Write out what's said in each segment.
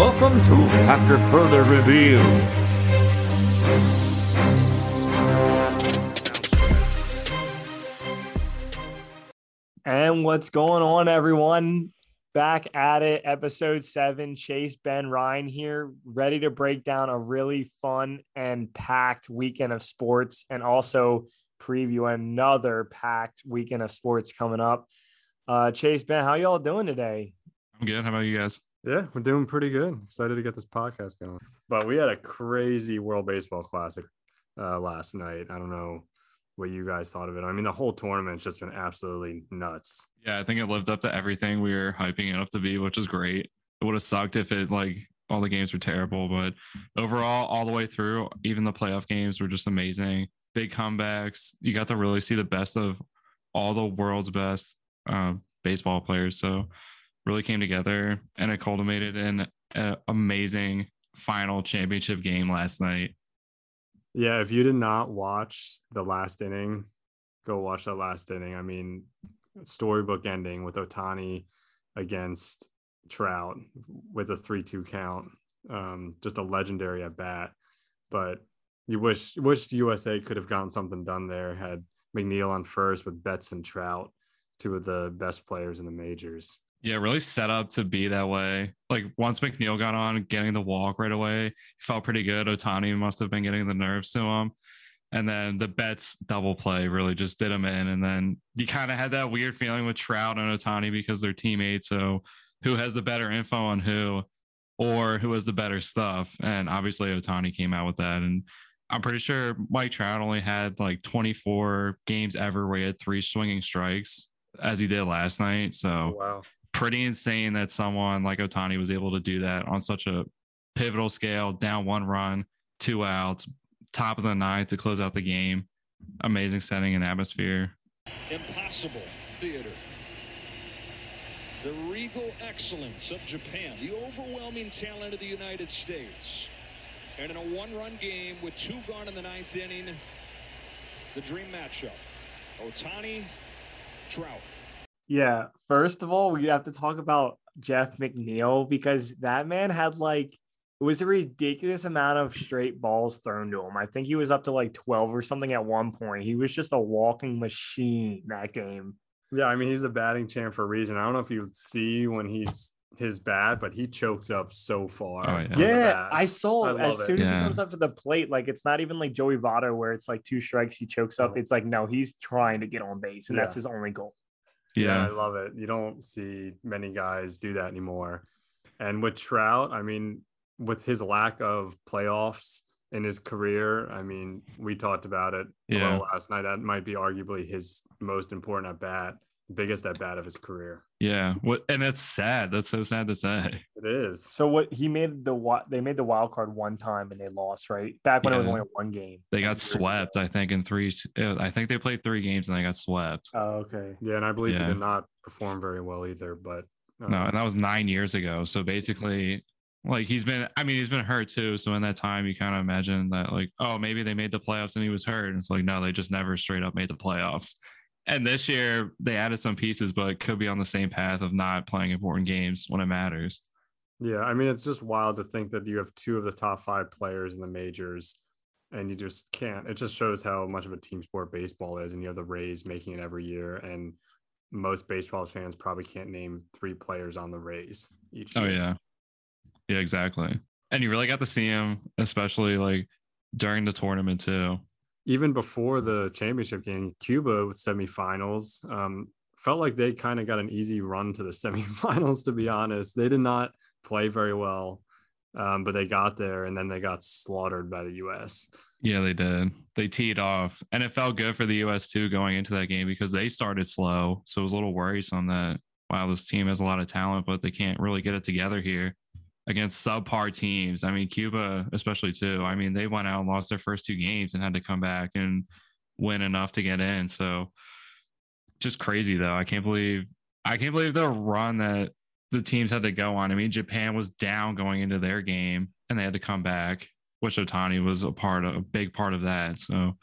Welcome to After Further Review. And what's going on, everyone? Back at it, episode seven. Chase, Ben, Ryan here, ready to break down a really fun and packed weekend of sports and also preview another packed weekend of sports coming up. Uh, Chase, Ben, how y'all doing today? I'm good. How about you guys? Yeah, we're doing pretty good. Excited to get this podcast going. But we had a crazy World Baseball Classic uh, last night. I don't know what you guys thought of it. I mean, the whole tournament's just been absolutely nuts. Yeah, I think it lived up to everything we were hyping it up to be, which is great. It would have sucked if it like all the games were terrible, but overall, all the way through, even the playoff games were just amazing. Big comebacks. You got to really see the best of all the world's best uh, baseball players. So really came together and it culminated in an amazing final championship game last night. Yeah, if you did not watch the last inning, go watch that last inning. I mean, storybook ending with Ohtani against Trout with a 3 2 count. Um, just a legendary at bat. But you wish wished USA could have gotten something done there, had McNeil on first with Betts and Trout, two of the best players in the majors. Yeah, really set up to be that way. Like once McNeil got on, getting the walk right away, felt pretty good. Ohtani must have been getting the nerves to him. And then the Betts double play really just did him in. And then you kind of had that weird feeling with Trout and Ohtani because they're teammates. So who has the better info on who or who has the better stuff? And obviously Ohtani came out with that. And I'm pretty sure Mike Trout only had like 24 games ever where he had three swinging strikes as he did last night. So wow. Pretty insane that someone like Ohtani was able to do that on such a pivotal scale, down one run, two outs, top of the ninth to close out the game. Amazing setting and atmosphere. Impossible theater. The regal excellence of Japan, the overwhelming talent of the United States. And in a one run game with two gone in the ninth inning, the dream matchup Ohtani, Trout. Yeah, first of all, we have to talk about Jeff McNeil because that man had like it was a ridiculous amount of straight balls thrown to him. I think he was up to like 12 or something at one point. He was just a walking machine that game. Yeah, I mean, he's the batting champ for a reason. I don't know if you would see when he's his bat, but he chokes up so far. Oh, yeah. Yeah. I saw I as love it. soon as he comes up to the plate. Like it's not even like Joey Votto where it's like two strikes, he chokes up. It's like no, he's trying to get on base, and that's his only goal. Yeah, I love it. You don't see many guys do that anymore. And with Trout, I mean, with his lack of playoffs in his career, I mean, we talked about it Yeah. last night. That might be arguably his most important at bat, biggest at bat of his career. Yeah. What and that's sad. That's so sad to say. It is. So what he made the wi- they made the wild card one time and they lost right back when it was only one game. They got Years ago. swept, I think, in three. uh, I think they played three games and they got swept. Oh, okay. Yeah, and I believe Yeah. he did not perform very well either. But uh, No, and that was nine years ago. So basically, like he's been, I mean, he's been hurt too. So in that time, you kind of imagine that, like, oh, maybe they made the playoffs and he was hurt. And it's like, no, they just never straight up made the playoffs. And this year, they added some pieces, but could be on the same path of not playing important games when it matters. Yeah, I mean, it's just wild to think that you have two of the top five players in the majors and you just can't. It just shows how much of a team sport baseball is. And you have the Rays making it every year. And most baseball fans probably can't name three players on the Rays each Oh, year. yeah. Yeah, exactly. And you really got to see him, especially like during the tournament too. Even before the championship game, Cuba with semifinals um, felt like they kind of got an easy run to the semifinals, to be honest. They did not play very well, um, but they got there and then they got slaughtered by the U.S. Yeah, they did. They teed off, and it felt good for the U.S. too going into that game because they started slow, so it was a little worrisome that wow, this team has a lot of talent, but they can't really get it together here against subpar teams. I mean, Cuba especially too. I mean, they went out and lost their first two games and had to come back and win enough to get in. So just crazy though. I can't believe I can't believe the run that the teams had to go on. I mean, Japan was down going into their game and they had to come back, which Ohtani was a part of a big part of that. So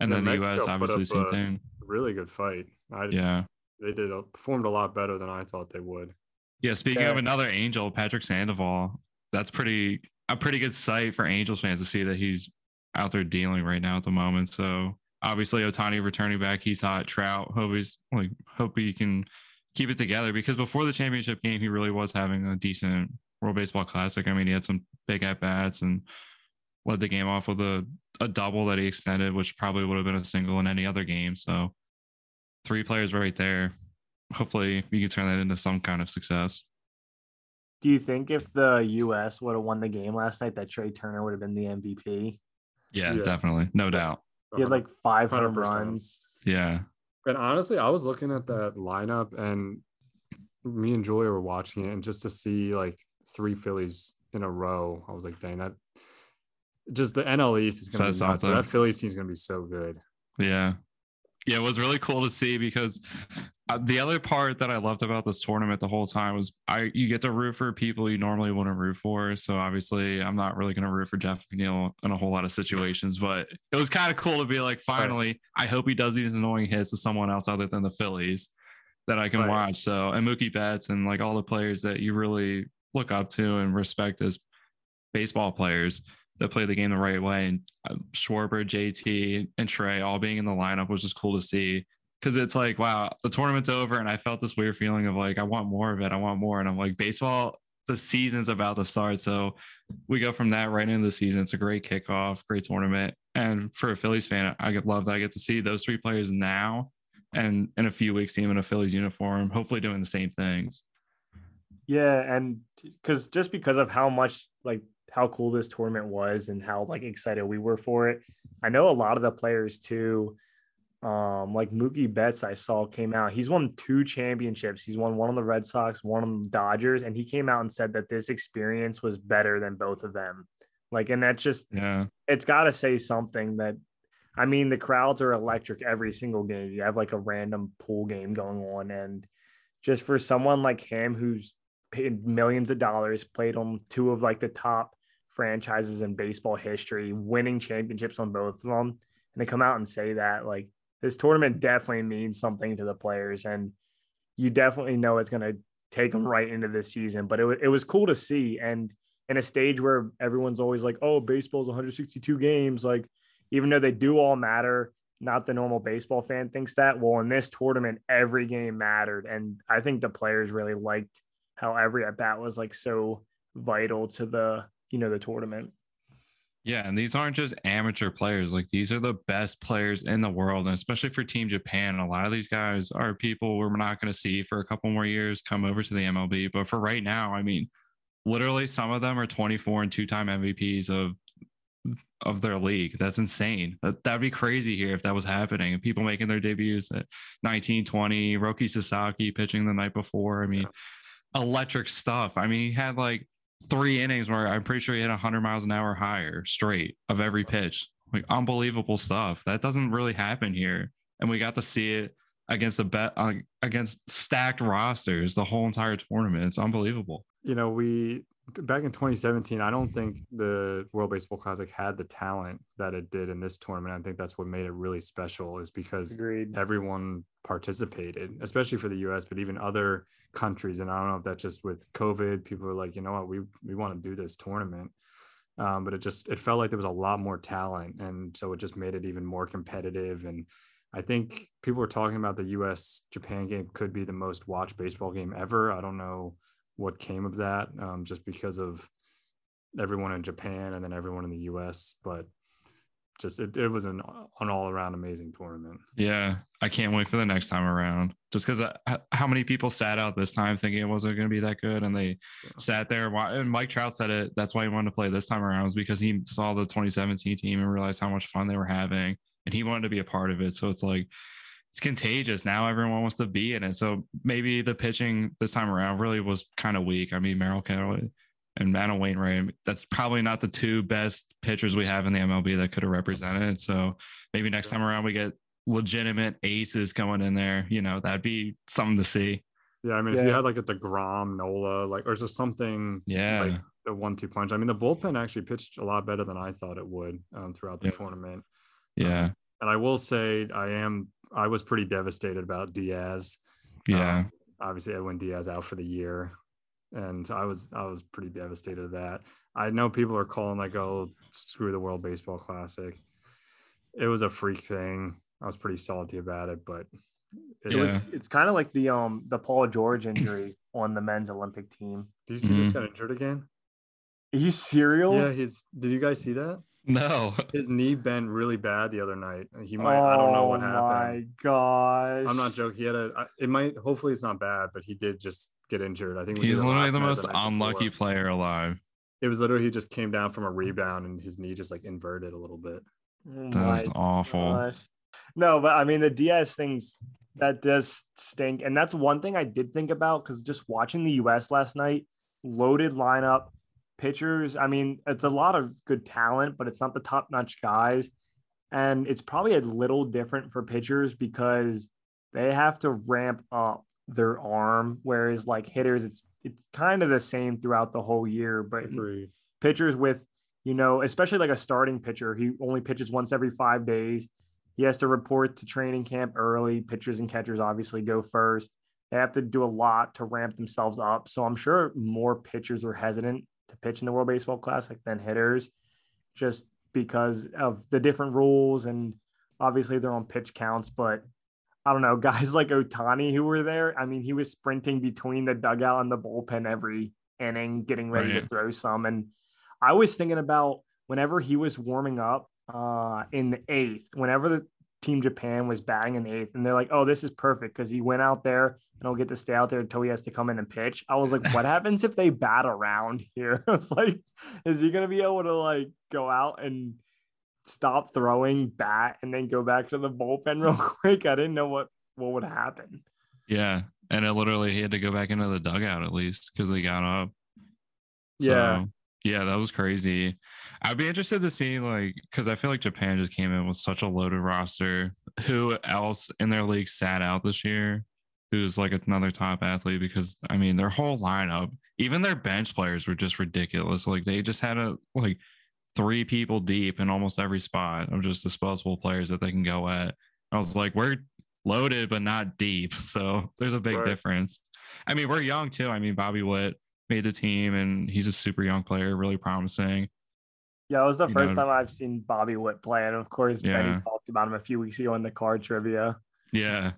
and Yeah, then the US obviously same thing. Really good fight. I, Yeah. they did a, performed a lot better than I thought they would. Yeah. Speaking of another angel, Patrick Sandoval, that's pretty a pretty good sight for Angels fans to see that he's out there dealing right now at the moment. So obviously Ohtani returning back, he's hot. Trout, hope he's like hope he can keep it together because before the championship game, he really was having a decent World Baseball Classic. I mean, he had some big at bats and led the game off with a, a double that he extended, which probably would have been a single in any other game. So three players right there. Hopefully we can turn that into some kind of success. Do you think if the US would have won the game last night, that Trey Turner would have been the MVP? Yeah, Yeah. definitely. No doubt. He had like 500 100%. runs. Yeah. And honestly, I was looking at that lineup and me and Julia were watching it, and just to see like three Phillies in a row, I was like, dang, that just the NL East is going to Says be nuts. something. That Phillies team is going to be so good. Yeah. Yeah, it was really cool to see because uh, the other part that I loved about this tournament the whole time was I you get to root for people you normally wouldn't root for. So obviously, I'm not really going to root for Jeff McNeil in a whole lot of situations, but it was kind of cool to be like, finally, I hope he does these annoying hits to someone else other than the Phillies that I can Right. watch. So and Mookie Betts and like all the players that you really look up to and respect as baseball players that play the game the right way. And uh, Schwarber, JT, and Trey all being in the lineup was just cool to see. Cause it's like, wow, the tournament's over. And I felt this weird feeling of like, I want more of it. I want more. And I'm like, baseball, the season's about to start. So we go from that right into the season. It's a great kickoff, great tournament. And for a Phillies fan, I get love that I get to see those three players now and in a few weeks, see him in a Phillies uniform, hopefully doing the same things. Yeah, and because just because of how much like how cool this tournament was and how like excited we were for it, I know a lot of the players too. Um, like Mookie Betts, I saw came out. He's won two championships. He's won one on the Red Sox, one on the Dodgers, and he came out and said that this experience was better than both of them. Like, and that's just Yeah. it's got to say something that I mean, the crowds are electric every single game. You have like a random pool game going on. And just for someone like him who's paid millions of dollars, played on two of like the top franchises in baseball history, winning championships on both of them, and they come out and say that, like, this tournament definitely means something to the players. And you definitely know it's going to take them right into this season. But it, wa- it was cool to see. And in a stage where everyone's always like, oh, baseball's 162 games, like, even though they do all matter, not the normal baseball fan thinks that. Well, in this tournament, every game mattered. And I think the players really liked how every at bat was like so vital to the, you know, the tournament. Yeah, and these aren't just amateur players. Like these are the best players in the world, and especially for Team Japan. A lot of these guys are people we're not going to see for a couple more years come over to the MLB. But for right now, I mean, literally some of them are 24 and two-time MVPs of of their league. That's insane. That that'd be crazy here if that was happening. And people making their debuts at 19, 20, Roki Sasaki pitching the night before. I mean, electric stuff. I mean, he had like three innings where I'm pretty sure he hit 100 miles an hour higher straight of every pitch. Like unbelievable stuff. That doesn't really happen here, and we got to see it against a bet uh, against stacked rosters the whole entire tournament. It's unbelievable. You know, we back in 2017, I don't think the World Baseball Classic had the talent that it did in this tournament. I think that's what made it really special, is because Agreed. everyone participated, especially for the US, but even other countries. And I don't know if that's just with COVID, people are like, you know what, we we want to do this tournament. Um, but it just it felt like there was a lot more talent, and so it just made it even more competitive. And I think people were talking about the US Japan game could be the most watched baseball game ever. I don't know what came of that, um, just because of everyone in Japan and then everyone in the US, but just it, it was an, an all around amazing tournament. Yeah, I can't wait for the next time around. Just because how many people sat out this time thinking it wasn't going to be that good, and they Yeah. sat there. And Mike Trout said it. That's why he wanted to play this time around, was because he saw the 2017 team and realized how much fun they were having, and he wanted to be a part of it. So it's like it's contagious. Now everyone wants to be in it. So maybe the pitching this time around really was kind of weak. I mean, Merrill Kelly and Matt Wainwright. That's probably not the two best pitchers we have in the MLB that could have represented. So maybe next time around we get legitimate aces going in there. You know, that'd be something to see. Yeah, I mean, if you had like a Degrom, Nola, like, or just something, Yeah. like the one-two punch. I mean, the bullpen actually pitched a lot better than I thought it would um, throughout the Yeah. tournament. yeah. And I will say, I am, I was pretty devastated about Diaz. Yeah. Um, obviously, Edwin Diaz out for the year. and I was I was pretty devastated of that. I know people are calling like, "Oh, screw the World Baseball Classic." It was a freak thing. I was pretty salty about it, but it yeah. was. It's kind of like the um the Paul George injury on the men's Olympic team. Did you see mm-hmm. this guy injured again? Are you serial? Yeah, he's. Did you guys see that? No. His knee bent really bad the other night. He might. Oh, I don't know what oh happened. Oh my gosh. I'm not joking. He had a. It might. Hopefully, it's not bad, but he did just get injured. I think he's literally the most unlucky before. player alive. It was literally he just came down from a rebound and his knee just like inverted a little bit. Oh That's awful. Gosh. No, but I mean the Diaz things that does stink, and that's one thing I did think about because just watching the U.S. last night, loaded lineup pitchers. I mean, it's a lot of good talent, but it's not the top notch guys. And it's probably a little different for pitchers because they have to ramp up their arm, whereas like hitters, it's it's kind of the same throughout the whole year. But Agreed. pitchers with, you know, especially like a starting pitcher, he only pitches once every five days. He has to report to training camp early. Pitchers and catchers obviously go first. They have to do a lot to ramp themselves up. So I'm sure more pitchers are hesitant to pitch in the World Baseball Classic than hitters, just because of the different rules and obviously they're on pitch counts. But I don't know, guys like Ohtani who were there. I mean, he was sprinting between the dugout and the bullpen every inning, getting ready to throw some. And I was thinking about whenever he was warming up uh, in the eighth, whenever the Team Japan was batting in the eighth, and they're like, "Oh, this is perfect because he went out there and he'll get to stay out there until he has to come in and pitch." I was like, "What happens if they bat around here?" I was like, "Is he gonna be able to like go out and stop throwing, bat, and then go back to the bullpen real quick?" I didn't know what what would happen. Yeah, and it literally he had to go back into the dugout at least because they got up. So, yeah, yeah, that was crazy. I'd be interested to see like because I feel like Japan just came in with such a loaded roster. Who else in their league sat out this year? Who's like another top athlete? Because I mean, their whole lineup, even their bench players were just ridiculous. Like they just had a like three people deep in almost every spot of just disposable players that they can go at. I was like, we're loaded but not deep, so there's a big right. difference. I mean, we're young too. I mean, Bobby Witt made the team, and he's a super young player, really promising. Yeah, it was the you first know, time I've seen Bobby Witt play, and of course, yeah. Benny talked about him a few weeks ago in the card trivia. Yeah,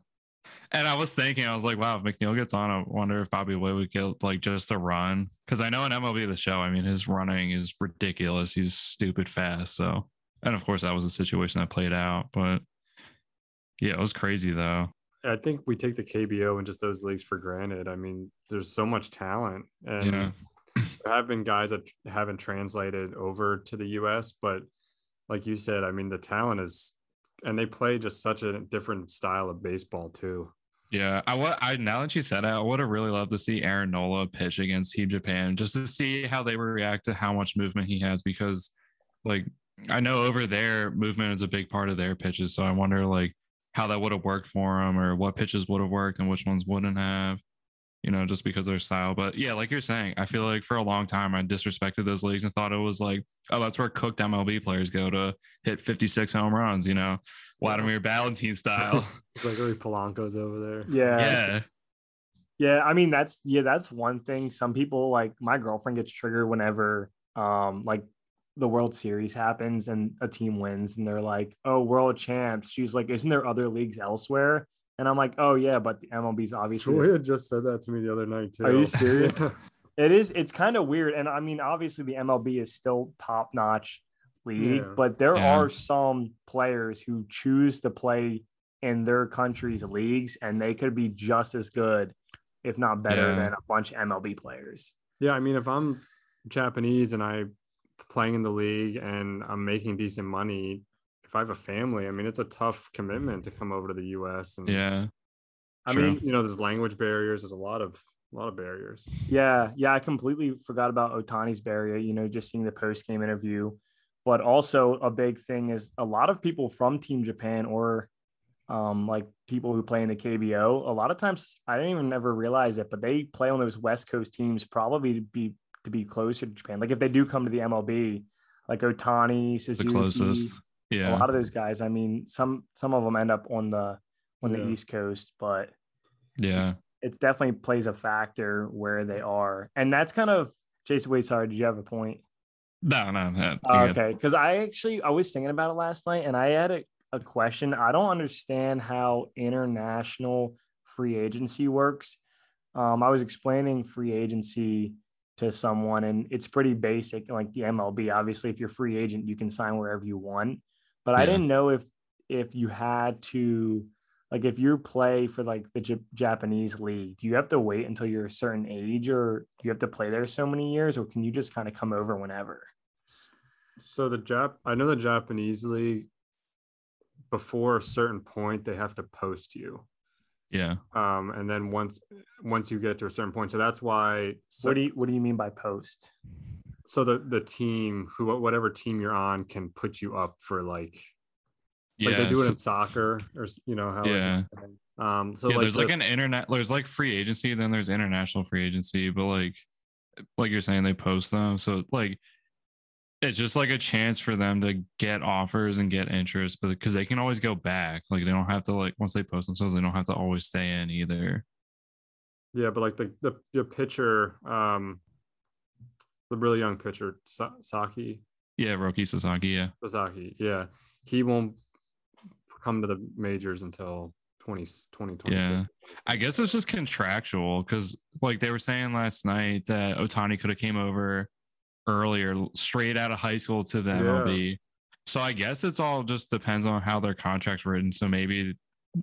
and I was thinking, I was like, wow, if McNeil gets on, I wonder if Bobby Witt would get like just a run because I know in MLB the show, I mean, his running is ridiculous. He's stupid fast. So, and of course, that was a situation that played out, but yeah, it was crazy though. I think we take the KBO and just those leagues for granted. I mean, there's so much talent, and yeah. There have been guys that haven't translated over to the US, but like you said, I mean, the talent is, and they play just such a different style of baseball too. Yeah, I what I now that you said it, I would have really loved to see Aaron Nola pitch against Team Japan just to see how they would react to how much movement he has because, like, I know over there movement is a big part of their pitches, so I wonder like how that would have worked for him or what pitches would have worked and which ones wouldn't have, you know, just because of their style. But yeah, like you're saying, I feel like for a long time I disrespected those leagues and thought it was like, oh, that's where cooked MLB players go to hit 56 home runs, you know, Vladimir Balentien style. Gregory Polanco's over there. Yeah. Yeah. Yeah, I mean that's yeah, that's one thing. Some people like my girlfriend gets triggered whenever um like the World Series happens and a team wins and they're like, "Oh, world champs." She's like, "Isn't there other leagues elsewhere?" And I'm like, "Oh yeah, but the MLB's obviously." Julia just said that to me the other night too. Are you serious? it is. It's kind of weird, and I mean, obviously the MLB is still top notch league, yeah. but there yeah. are some players who choose to play in their country's leagues, and they could be just as good, if not better, yeah. than a bunch of MLB players. Yeah, I mean, if I'm Japanese and I playing in the league and I'm making decent money, if I have a family, I mean, it's a tough commitment to come over to the US. And yeah, I True. mean, you know, there's language barriers. There's a lot of a lot of barriers. Yeah, yeah. I completely forgot about Ohtani's barrier. You know, just seeing the post game interview, but also a big thing is a lot of people from Team Japan or um, like people who play in the KBO. A lot of times, I didn't even ever realize it, but they play on those West Coast teams probably to be to be closer to Japan. Like if they do come to the MLB, like Ohtani, Suzuki, the closest. Yeah. A lot of those guys. I mean, some some of them end up on the on yeah. the East Coast, but yeah. it definitely plays a factor where they are, and that's kind of Jason. Wait, sorry, did you have a point? No, no, no. Oh, okay, because I actually I was thinking about it last night, and I had a, a question. I don't understand how international free agency works. Um, I was explaining free agency to someone, and it's pretty basic, like the MLB. Obviously, if you're free agent, you can sign wherever you want. But I didn't know if if you had to, like, if you play for like the J- Japanese league, do you have to wait until you're a certain age, or you have to play there so many years, or can you just kind of come over whenever? So the Jap, I know the Japanese league. Before a certain point, they have to post you, Yeah. um, and then once once you get to a certain point, so that's why. So, what do you What do you mean by post? So the the team who whatever team you're on can put you up for like Yeah. like they do it in soccer or you know how Yeah. um so yeah, like, there's like an internet there's like free agency then there's international free agency but like like you're saying they post them so like it's just like a chance for them to get offers and get interest but because they can always go back like they don't have to like once they post themselves they don't have to always stay in either yeah but like the the your pitcher um the really young pitcher Sa- Saki yeah roki sasaki yeah Sasaki yeah he won't come to the majors until 20 2026 Yeah. I guess it's just contractual because, like they were saying last night, that Ohtani could have came over earlier, straight out of high school to the Yeah. MLB. So I guess it's all just depends on how their contract's written. So maybe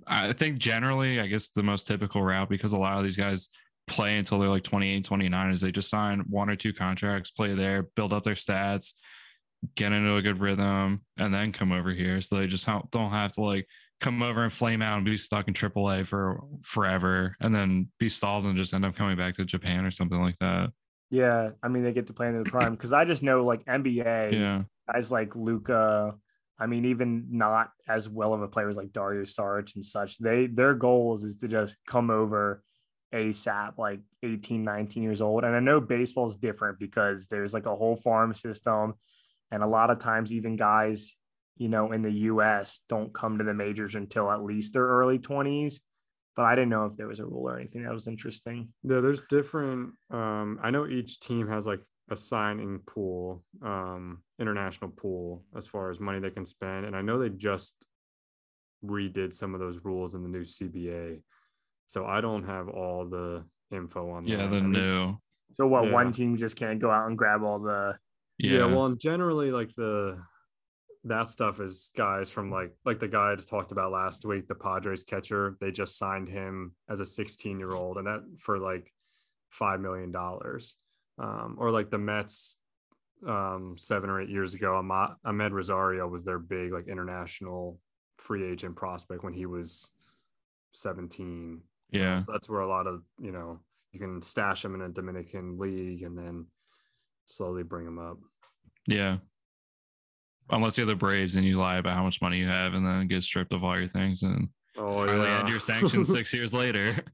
I think generally, I guess the most typical route because a lot of these guys play until they're like 28, 29 is they just sign one or two contracts, play there, build up their stats, get into a good rhythm, and then come over here. So they just don't have to like come over and flame out and be stuck in AAA for forever and then be stalled and just end up coming back to Japan or something like that. Yeah, I mean they get to play into the prime because I just know like NBA Yeah. guys like Luka. I mean, even not as well of a player as like Dario Saric and such. They their goals is to just come over ASAP, like 18, 19 years old. And I know baseball is different because there's like a whole farm system, and a lot of times even guys, you know, in the U.S. don't come to the majors until at least their early twenties. But I didn't know if there was a rule or anything that was interesting. Yeah, there's different. Um, I know each team has like a signing pool, um, international pool as far as money they can spend, and I know they just redid some of those rules in the new CBA. So I don't have all the info on Yeah. that. The I mean, new. So what Yeah. one team just can't go out and grab all the Yeah. yeah. well, and generally like the that stuff is guys from like like the guy I just talked about last week, the Padres catcher. They just signed him as a 16 year old, and that for like five million dollars. Um, or like the Mets um seven or eight years ago, Amed Rosario was their big like international free agent prospect when he was 17. Yeah. so that's where a lot of you know you can stash them in a Dominican league and then slowly bring them up. Yeah. Unless you're the Braves and you lie about how much money you have and then get stripped of all your things and Oh finally yeah. end your sanctions six years later.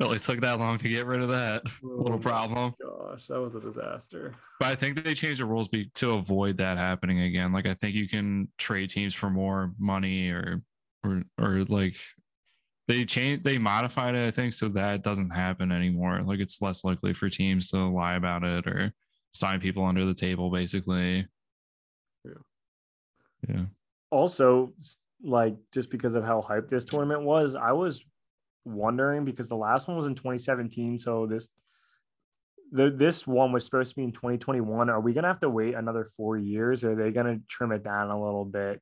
It only took that long to get rid of that Oh little problem. Gosh, that was a disaster. But I think they changed the rules be, to avoid that happening again. Like I think you can trade teams for more money or or or like they changed they modified it, I think, so that doesn't happen anymore. Like it's less likely for teams to lie about it or sign people under the table, basically. Yeah. Yeah. also like just because of how hyped this tournament was, I was wondering because the last one was in 2017, so this the this one was supposed to be in 2021. Are we gonna have to wait another four years? Or are they gonna trim it down a little bit?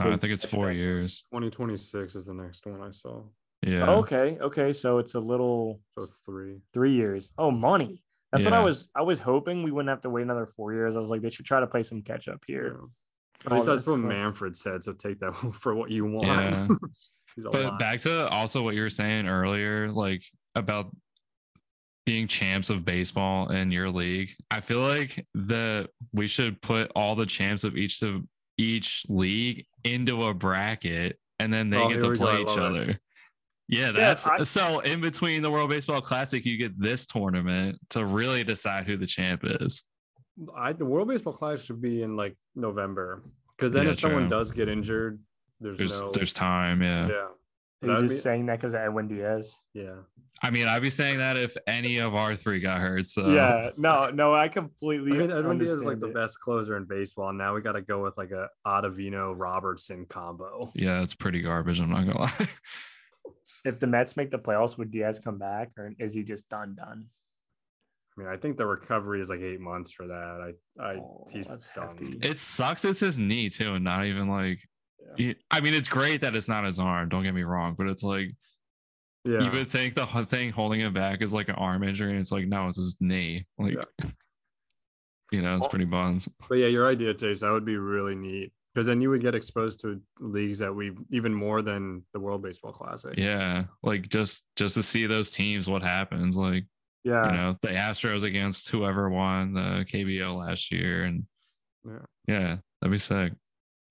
Uh, I think it's four that? years. 2026 is the next one I saw. Yeah. Oh, okay, okay, so it's a little So three. three years. Oh, money. That's what I was. I was hoping we wouldn't have to wait another four years. I was like, they should try to play some catch up Yeah. here. At least Oh, that's what cool. Manfred said. So take that for what you want. Yeah. But lot. back to also what you were saying earlier, like about being champs of baseball in your league. I feel like that we should put all the champs of each of each league into a bracket and then they Oh, get to go. play each love it. other. Yeah, that's I- so in between the World Baseball Classic, you get this tournament to really decide who the champ is. I, the World Baseball Classic should be in like November because then Yeah, if someone does get injured, there's, There's no. there's time, yeah. yeah. Are you That'd just be- saying that because of Edwin Diaz? Yeah. I mean, I'd be saying that if any of our three got hurt. So yeah, no, no, I completely. I mean, Edwin Diaz is like understand the best closer in baseball. Now we got to go with like a Ottavino Robertson combo. yeah, it's pretty garbage. I'm not gonna lie. If the Mets make the playoffs, would Diaz come back, or is he just done? Done. I mean, I think the recovery is like eight months for that. I, I, Oh, he's that's done. hefty. It sucks. It's his knee too, and not even like. Yeah. I mean, it's great that it's not his arm. Don't get me wrong, but it's like Yeah. you would think the thing holding him back is like an arm injury, and it's like no, it's his knee. Like, you know, it's pretty buns. But yeah, your idea, Chase, that would be really neat because then you would get exposed to leagues that we even more than the World Baseball Classic. Yeah, like just just to see those teams, what happens? Like Yeah, you know, the Astros against whoever won the KBO last year, and Yeah. yeah, that'd be sick.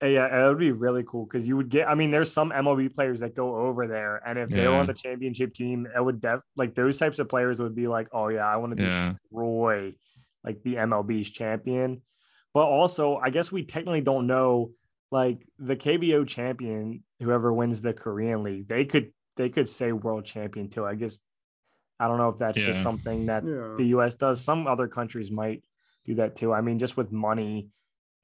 Yeah, it would be really cool because you would get. I mean, there's some MLB players that go over there, and if they're on the championship team, it would def like those types of players would be like, oh yeah, I want to Yeah. destroy like the MLB's champion. But also, I guess we technically don't know like the KBO champion, whoever wins the Korean League, they could they could say world champion too. I guess I don't know if that's just something that Yeah. the US does. Some other countries might do that too. I mean, just with money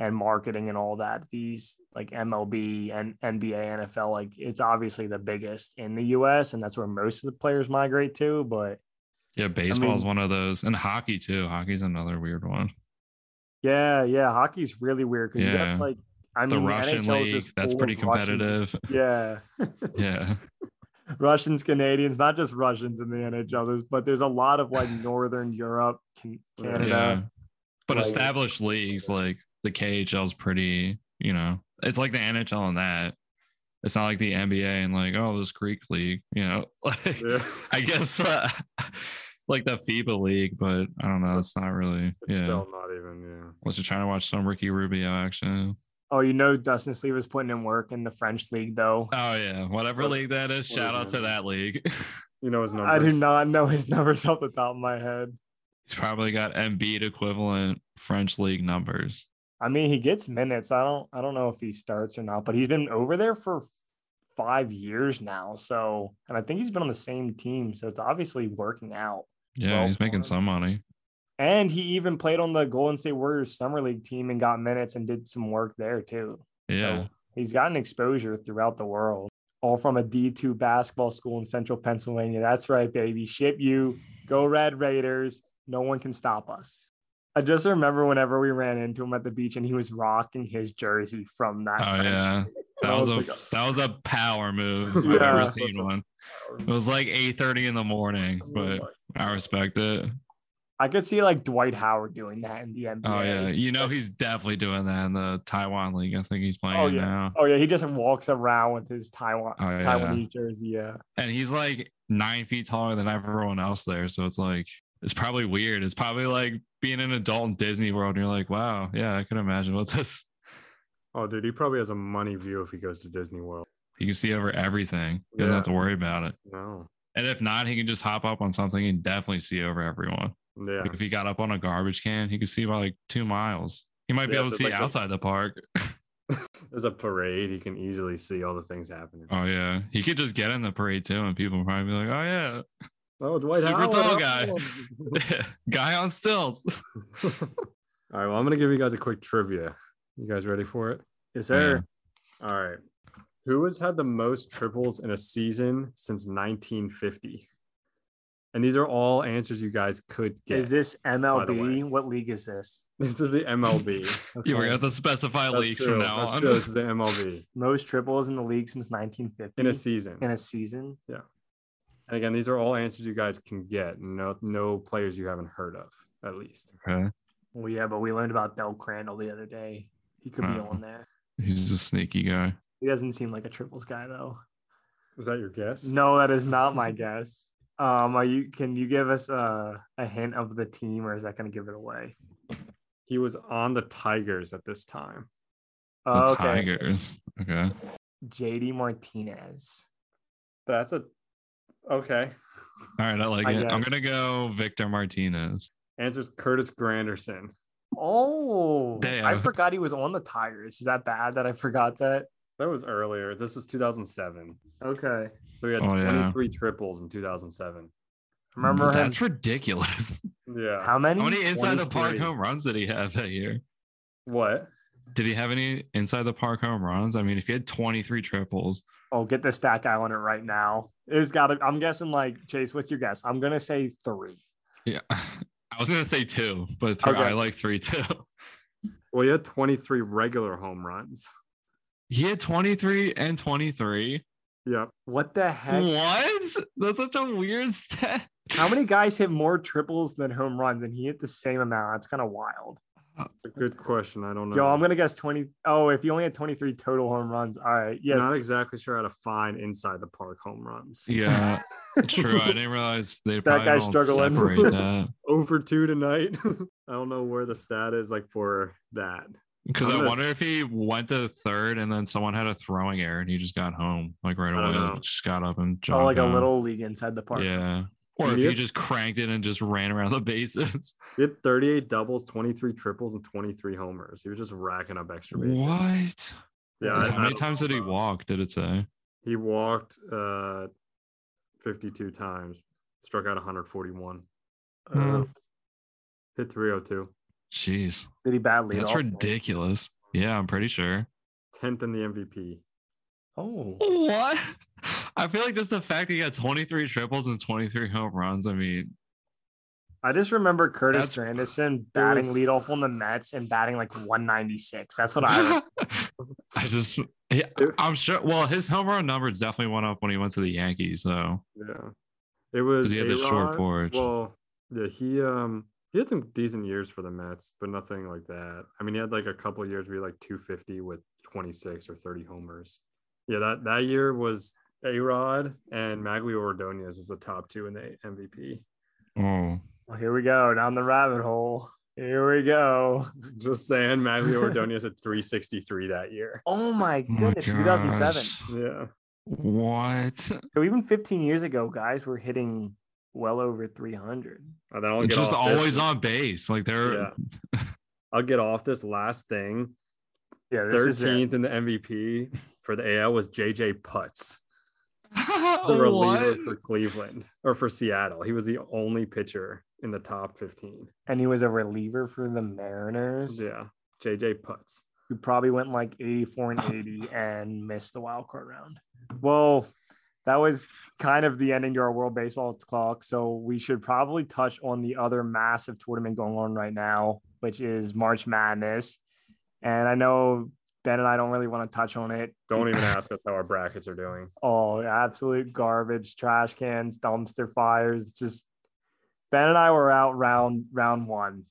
and marketing and all that, these like MLB and NBA, NFL, like it's obviously the biggest in the US, and that's where most of the players migrate to. But Yeah, baseball is mean- one of those, and hockey too. Hockey's another weird one. yeah, yeah, hockey's really weird because you Yeah. got like I The mean, Russian NHL league, that's pretty of Russians. competitive. Yeah. Yeah, Russians, Canadians, not just Russians in the NHL, there's, but there's a lot of like Northern Europe, can, Canada. yeah. But like- established leagues like the KHL is pretty. You know, it's like the NHL and that. It's not like the NBA and like oh this Greek league. You know, like Yeah. I guess uh, like the FIBA league, but I don't know. It's not really. It's yeah. still not even, yeah. Unless you're trying to watch some Ricky Rubio action. Oh, you know, Dustin Sleva was putting in work in the French league, though. Oh yeah, whatever What- league that is. Shout is out it? to that league. You know his numbers. I do not know his numbers off the top of my head. He's probably got Embiid equivalent French league numbers. I mean, he gets minutes. I don't, I don't know if he starts or not, but he's been over there for five years now. So, and I think he's been on the same team, so it's obviously working out. Yeah, Well he's making him. some money. And he even played on the Golden State Warriors summer league team and got minutes and did some work there too. Yeah. So he's gotten exposure throughout the world, all from a D2 basketball school in central Pennsylvania. That's right, baby. Ship you. Go Red Raiders. No one can stop us. I just remember whenever we ran into him at the beach and he was rocking his jersey from that. Oh yeah. That was, was a like, that was a power move I've Yeah. ever seen one. It was like 8:30 in the morning, oh but I respect it. I could see like Dwight Howard doing that in the NBA. Oh yeah, you know he's definitely doing that in the Taiwan league. I think he's oh, playing Oh, yeah. now, Oh yeah, he just walks around with his Taiwan Oh, yeah. Taiwanese jersey. Yeah. and he's like nine feet taller than everyone else there. So it's like it's probably weird. It's probably like being an adult in Disney World. And you're like, wow, yeah, I can imagine what this. Oh, dude, he probably has a money view if he goes to Disney World. He can see over everything. He doesn't Yeah. have to worry about it. No. And if not, he can just hop up on something and definitely see over everyone. Yeah. Like if he got up on a garbage can, he could see by like two miles. He might be able to see like outside the park. There's a parade. He can easily see all the things happening. Oh yeah, he could just get in the parade too, and people would probably be like, "Oh yeah, Oh, Dwight Super Howard. tall guy. guy on stilts." all right. Well, I'm going to give you guys a quick trivia. You guys ready for it? Yes, sir. All right. Who has had the most triples in a season since 1950? And these are all answers you guys could get. Is this. MLB? What league is this? this is the MLB. You were Okay. gonna have to specify That's leagues true. from now That's on. true. This is the MLB Most triples in the league since 1950 in a season. in a season. And again, these are all answers you guys can get. No, no players you haven't heard of, at least. Okay. Well, yeah, but we learned about Del Crandall the other day. He could be on there. He's a sneaky guy. He doesn't seem like a triples guy though. Is that your guess? No, that is not my guess. Um, are you? Can you give us a a hint of the team, or is that going to give it away? He was on the Tigers at this time. The Oh, okay, Tigers. Okay. JD Martinez. That's a okay. All right, I like I it. I'm gonna go Victor Martinez. Answer's Curtis Granderson. Oh, Granderson. I forgot he was on the Tigers. Is that bad that I forgot that? That was earlier. This was 2007. Okay. So he had Oh, yeah. 23 triples in 2007. Remember him? That's ridiculous. Yeah. How many? How many inside the park home runs did he have that year? What? Did he have any inside the park home runs? I mean, if he had 23 triples, Oh, get the stat guy on it right now. It's got to. I'm guessing like Chase. What's your guess? I'm gonna say three. yeah. I was gonna say two, but three, Okay. I like three too. Well, he had 23 regular home runs. He had 23 and 23. Yep. What the heck? What? That's such a weird stat. How many guys hit more triples than home runs, and he hit the same amount? That's kind of wild. A good question. I don't know. Yo, I'm gonna guess 20. Oh, if you only had 23 total home runs, all right. Yeah, Not exactly sure how to find inside the park home runs. Yeah, true. I didn't realize they That probably guy's struggling. that. Over two tonight. I don't know where the stat is like for that. Because I'm gonna wonder if he went to third and then someone had a throwing error and he just got home like right away. Just got up and oh, jogged like a little league inside the park. Yeah. Or if Yep. he just cranked it and just ran around the bases. He had 38 doubles, 23 triples, and 23 homers. He was just racking up extra bases. What? Yeah. I- How I many don't times know did he walk? Did it say? He walked uh 52 times, struck out 141, Uh, Hmm. hit 302, Jeez. did he badly? That's off? ridiculous. Yeah, I'm pretty sure. 10th in the MVP. Oh, What? I feel like just the fact he got 23 triples and 23 home runs. I mean, I just remember Curtis That's- Granderson batting was- leadoff on the Mets and batting like 196. That's what I. I just, yeah, I'm sure. Well, his home run numbers definitely went up when he went to the Yankees, though. Yeah. It was he had the short porch. Well, yeah, he um he had some decent years for the Mets, but nothing like that. I mean, he had like a couple of years where he had like 250 with 26 or 30 homers. Yeah, that that year was A Rod and Magglio Ordonez is the top two in the MVP. Oh, mm. Well, here we go down the rabbit hole. Here we go. Just saying, Magglio Ordonez at 363 that year. Oh my oh my goodness, 2007. Yeah. What? So even 15 years ago, guys were hitting well over 300. And then I'll It's get just off this. always on base. Like they're Yeah. I'll get off this last thing. Yeah, this is it. 13th in the MVP for the AL was JJ Putz. the reliever for Cleveland or for Seattle. He was the only pitcher in the top 15. and he was a reliever for the Mariners. Yeah. JJ Putz. who probably went like 84 and 80 and missed the wild card round. Well, that was kind of the ending to our World Baseball clock. So we should probably touch on the other massive tournament going on right now, which is March Madness. And I know Ben and I don't really want to touch on it. Don't even ask us how our brackets are doing. Oh, absolute garbage, trash cans, dumpster fires. Just Ben and I were out round round one.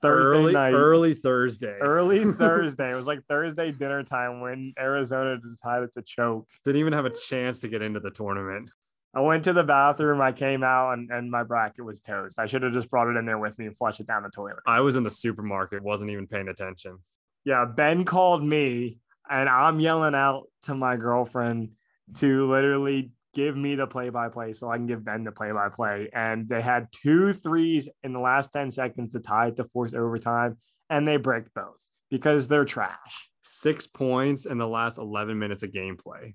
Thursday early, night. early Thursday. early Thursday. It was like Thursday dinner time when Arizona decided to choke. Didn't even have a chance to get into the tournament. I went to the bathroom, I came out, and, and my bracket was toast. I should have just brought it in there with me and flushed it down the toilet. I was in the supermarket, wasn't even paying attention. Yeah, Ben called me, and I'm yelling out to my girlfriend to literally give me the play by play so I can give Ben the play by play. And they had two threes in the last 10 seconds to tie it to force overtime, and they break both because they're trash. Six points in the last 11 minutes of gameplay.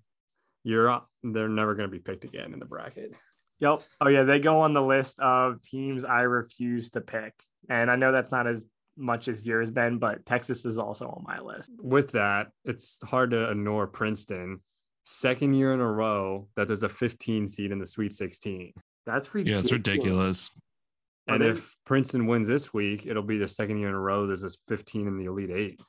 You're they're never going to be picked again in the bracket. Yep. Oh yeah, they go on the list of teams I refuse to pick, and I know that's not as much as yours, Ben, but Texas is also on my list. With that, it's hard to ignore Princeton. Second year in a row that there's a 15 seed in the Sweet 16. That's Yeah, ridiculous. it's ridiculous. And they- if Princeton wins this week, it'll be the second year in a row there's this 15 in the Elite Eight.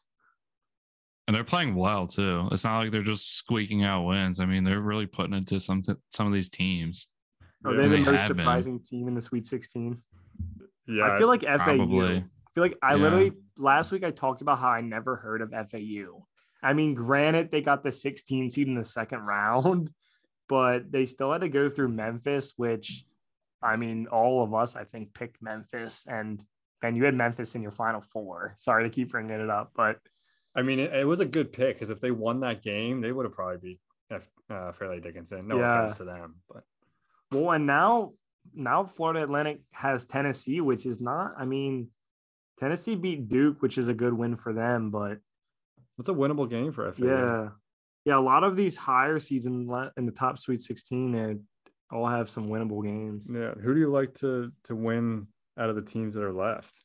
And they're playing well too. It's not like they're just squeaking out wins. I mean, they're really putting it to some some of these teams. Are Yeah, they the they most have been. surprising team in the Sweet 16? Yeah, I feel like FAU. Probably. Feel like I Yeah. literally last week I talked about how I never heard of FAU. I mean, granted, they got the 16 seed in the second round, but they still had to go through Memphis, which I mean, all of us I think picked Memphis, and and you had Memphis in your final four. Sorry to keep bringing it up, but I mean, it, it was a good pick because if they won that game, they would have probably beat F, uh, Fairleigh Dickinson. No Yeah. offense to them, but well, and now now Florida Atlantic has Tennessee, which is not. I mean, Tennessee beat Duke, which is a good win for them, but it's a winnable game for FAU. Yeah. Yeah, a lot of these higher seeds in, in the top Sweet 16 they all have some winnable games. Yeah. Who do you like to to win out of the teams that are left?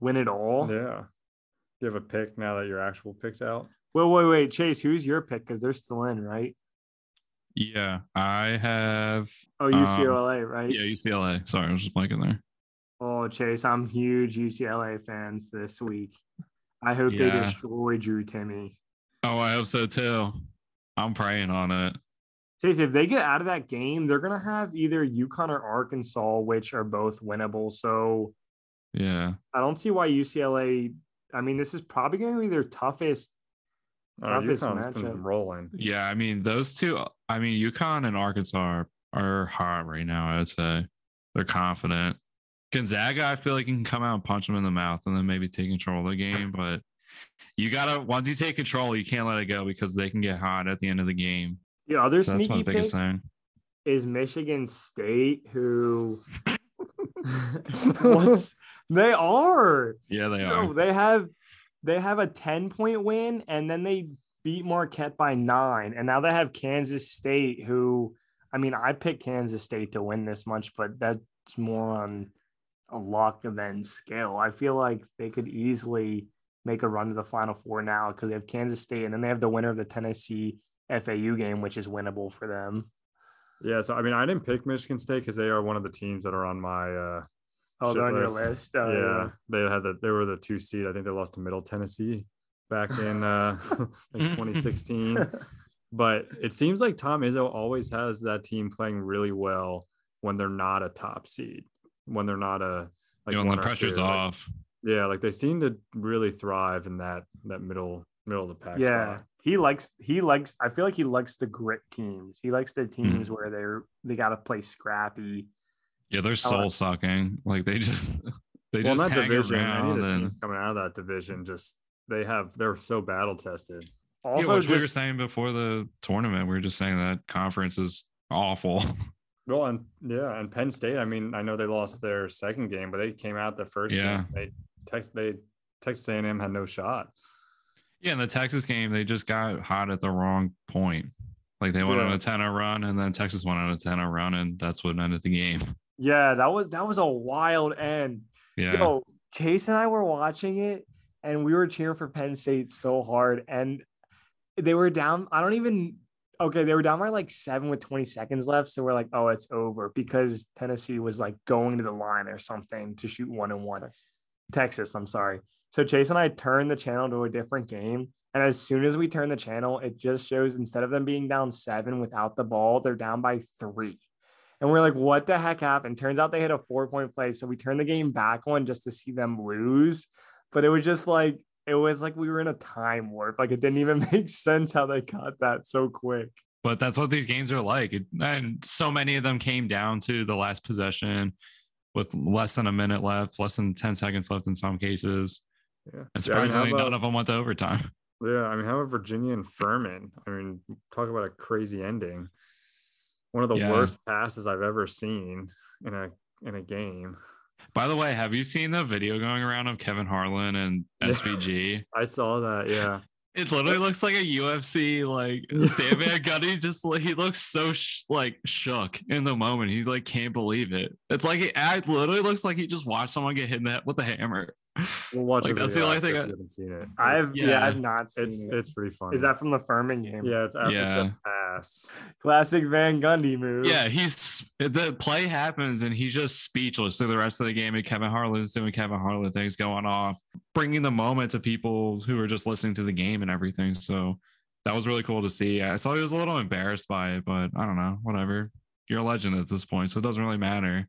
Win it all. Yeah. Do you have a pick now that your actual pick's out? Well, wait, wait, Chase, who's your pick? Because they're still in, right? Yeah, I have. Oh, Um, UCLA, right? Yeah, UCLA. Sorry, I was just blanking there. Oh, Chase, I'm huge UCLA fans this week. I hope they Yeah. destroy Drew Timme. Oh, I hope so too. I'm praying on it. Chase, if they get out of that game, they're gonna have either UConn or Arkansas, which are both winnable. So Yeah. I don't see why UCLA. I mean, this is probably going to be their toughest. Uh, Toughest UConn's matchup. been rolling. Yeah, I mean those two. I mean UConn and Arkansas are, are hot right now. I would say they're confident. Gonzaga, I feel like you can come out and punch them in the mouth and then maybe take control of the game. But you gotta once you take control, you can't let it go because they can get hot at the end of the game. The other So that's my sneaky pick thing. is Michigan State, who what's they are. Yeah, they No, are. they have they have a 10 point win and then they beat Marquette by nine. And now they have Kansas State, who I mean, I picked Kansas State to win this much, but that's more on a luck than skill. I feel like they could easily make a run to the final four now because they have Kansas State and then they have the winner of the Tennessee FAU game, which is winnable for them. Yeah, so I mean, I didn't pick Michigan State because they are one of the teams that are on my uh Oh, they're on your list. list. Oh, yeah, they had the they were the two seed. I think they lost to Middle Tennessee back in uh like 2016. but it seems like Tom Izzo always has that team playing really well when they're not a top seed, when they're not a like you know, when the pressure's two. Like, off. yeah, like they seem to really thrive in that that middle middle of the pack. yeah spot. he likes he likes i feel like he likes the grit teams he likes the Mm-hmm. teams where they're they got to play scrappy Yeah, they're soul sucking. Like they just they well, just not hang division. Any of around the and teams coming out of that division just they have they're so battle tested. yeah, also which we were saying before the tournament. We were just saying that conference is awful. Well, and yeah, and Penn State. I mean, I know they lost their second game, but they came out the first Yeah. game. They text they Texas A&M had no shot. Yeah, in the Texas game, they just got hot at the wrong point. Like they went on a 10 run and then Texas went on a 10 run and that's what ended the game. yeah that was that was a wild end Yeah. yo chase and i were watching it and we were cheering for penn state so hard and they were down i don't even okay they were down by like seven with 20 seconds left so we're like oh it's over because tennessee was like going to the line or something to shoot one and one Texas, I'm sorry. So Chase and I turned the channel to a different game. And as soon as we turn the channel, it just shows instead of them being down seven without the ball, they're down by three. And we're like, what the heck happened? Turns out they hit a four point play. So we turned the game back on just to see them lose. But it was just like, it was like we were in a time warp. Like it didn't even make sense how they got that so quick. but that's what these games are like. It- And so many of them came down to the last possession with less than a minute left, less than 10 seconds left in some cases. Yeah. And Yeah, I mean, how surprisingly, about- none of them went to overtime. Yeah, I mean, how about Virginia and Furman? I mean, talk about a crazy ending. One of the Yeah. worst passes I've ever seen in a in a game. By the way, have you seen the video going around of Kevin Harlan and SVG? I saw that. Yeah, It literally looks like a UFC like Stan Van Gundy. Just like he looks so sh- like shook in the moment. He like can't believe it. It's like it literally looks like he just watched someone get hit in the head with a hammer. We'll watch Like, a that's the only thing I- haven't seen it. I've yeah, Yeah. I've not seen it's it. it's pretty funny. Is that from the Furman game? yeah? It's after it's Yeah. a pass. Classic Van Gundy move. Yeah, he's the play happens and he's just speechless through the rest of the game. And Kevin Harlan's doing Kevin Harlan things going off, bringing the moment to people who are just listening to the game and everything. So that was really cool to see. I saw he was a little embarrassed by it, but I don't know, whatever. You're a legend at this point, so it doesn't really matter.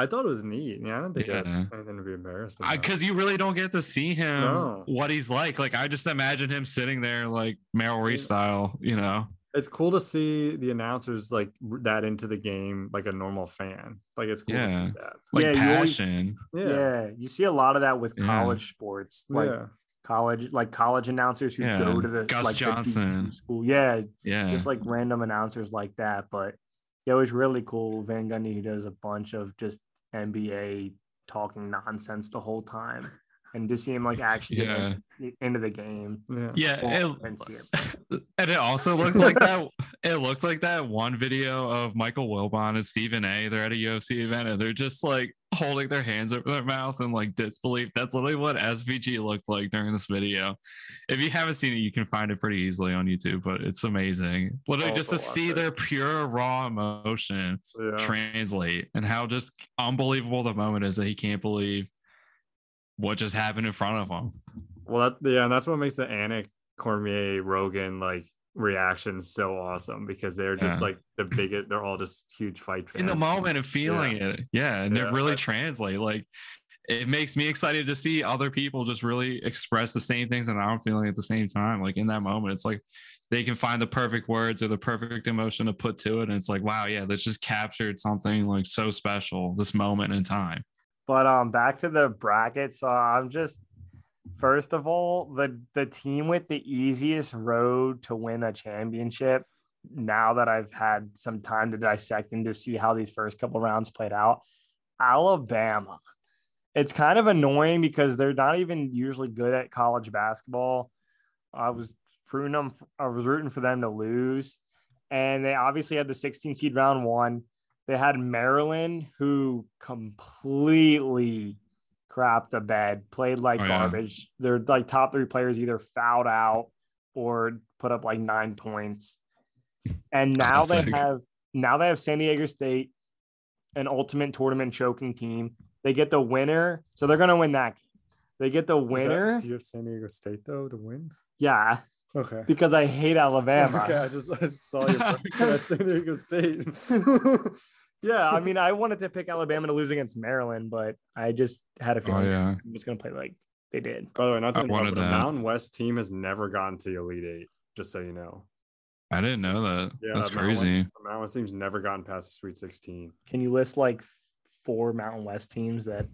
I thought it was neat. Yeah, I don't think I Yeah. had anything to be embarrassed about. Because you really don't get to see him No. what he's like. Like I just imagine him sitting there like Merrill Reese style, you know. it's cool to see the announcers like that into the game like a normal fan. Like it's cool to Yeah. see that. Like Yeah, you always- passion. Yeah. Yeah, you see a lot of that with Yeah. college sports, like yeah. college, like college announcers who Yeah, go to the Gus like the D2 Johnson. school. Yeah, Yeah. just like random announcers like that. But yeah, it was really cool. Van Gundy does a bunch of just NBA talking nonsense the whole time. And to see him like actually get Yeah. in- into the game. Yeah. Yeah, it- and it. and it also looked like that. It looked like that one video of Michael Wilbon and Stephen A. They're at a UFC event and they're just like holding their hands over their mouth and like disbelief. That's literally what SVG looked like during this video. If you haven't seen it, you can find it pretty easily on YouTube, but it's amazing. Literally, oh, just to see it. their pure raw emotion Yeah. translate and how just unbelievable the moment is that he can't believe what just happened in front of him. Well, that, yeah, and that's what makes the Anik Cormier Rogan like reactions so awesome because they're just Yeah. like the biggest. They're all just huge fight fans. in the moment of feeling it. Yeah. And Yeah, it really I- translate. Like it makes me excited to see other people just really express the same things that I'm feeling at the same time. Like in that moment, it's like they can find the perfect words or the perfect emotion to put to it. And it's like, wow, yeah, that's just captured something like so special this moment in time. But um, back to the brackets. Uh, I'm just first of all the the team with the easiest road to win a championship. Now that I've had some time to dissect and to see how these first couple rounds played out, Alabama. It's kind of annoying because they're not even usually good at college basketball. I was them. I was rooting for them to lose, and they obviously had the 16 seed round one. They had Maryland, who completely crapped the bed, played like Oh, yeah. garbage. Their like top three players either fouled out or put up like nine points. And now Classic. they have now they have San Diego State, an ultimate tournament choking team. They get the winner, so they're gonna win that game. They get the Is that- winner, do you have San Diego State though to win? yeah, Okay. because I hate Alabama. Okay, I just I saw you at San Diego State. Yeah, I mean, I wanted to pick Alabama to lose against Maryland, but I just had a Oh, feeling yeah. I'm just gonna play like they did. By the way, not to I interrupt, but the. Mountain West team has never gotten to the Elite Eight. Just so you know, I didn't know that. Yeah, That's the Mountain West- crazy. the Mountain West team's never gotten past the Sweet 16. Can you list like four Mountain West teams that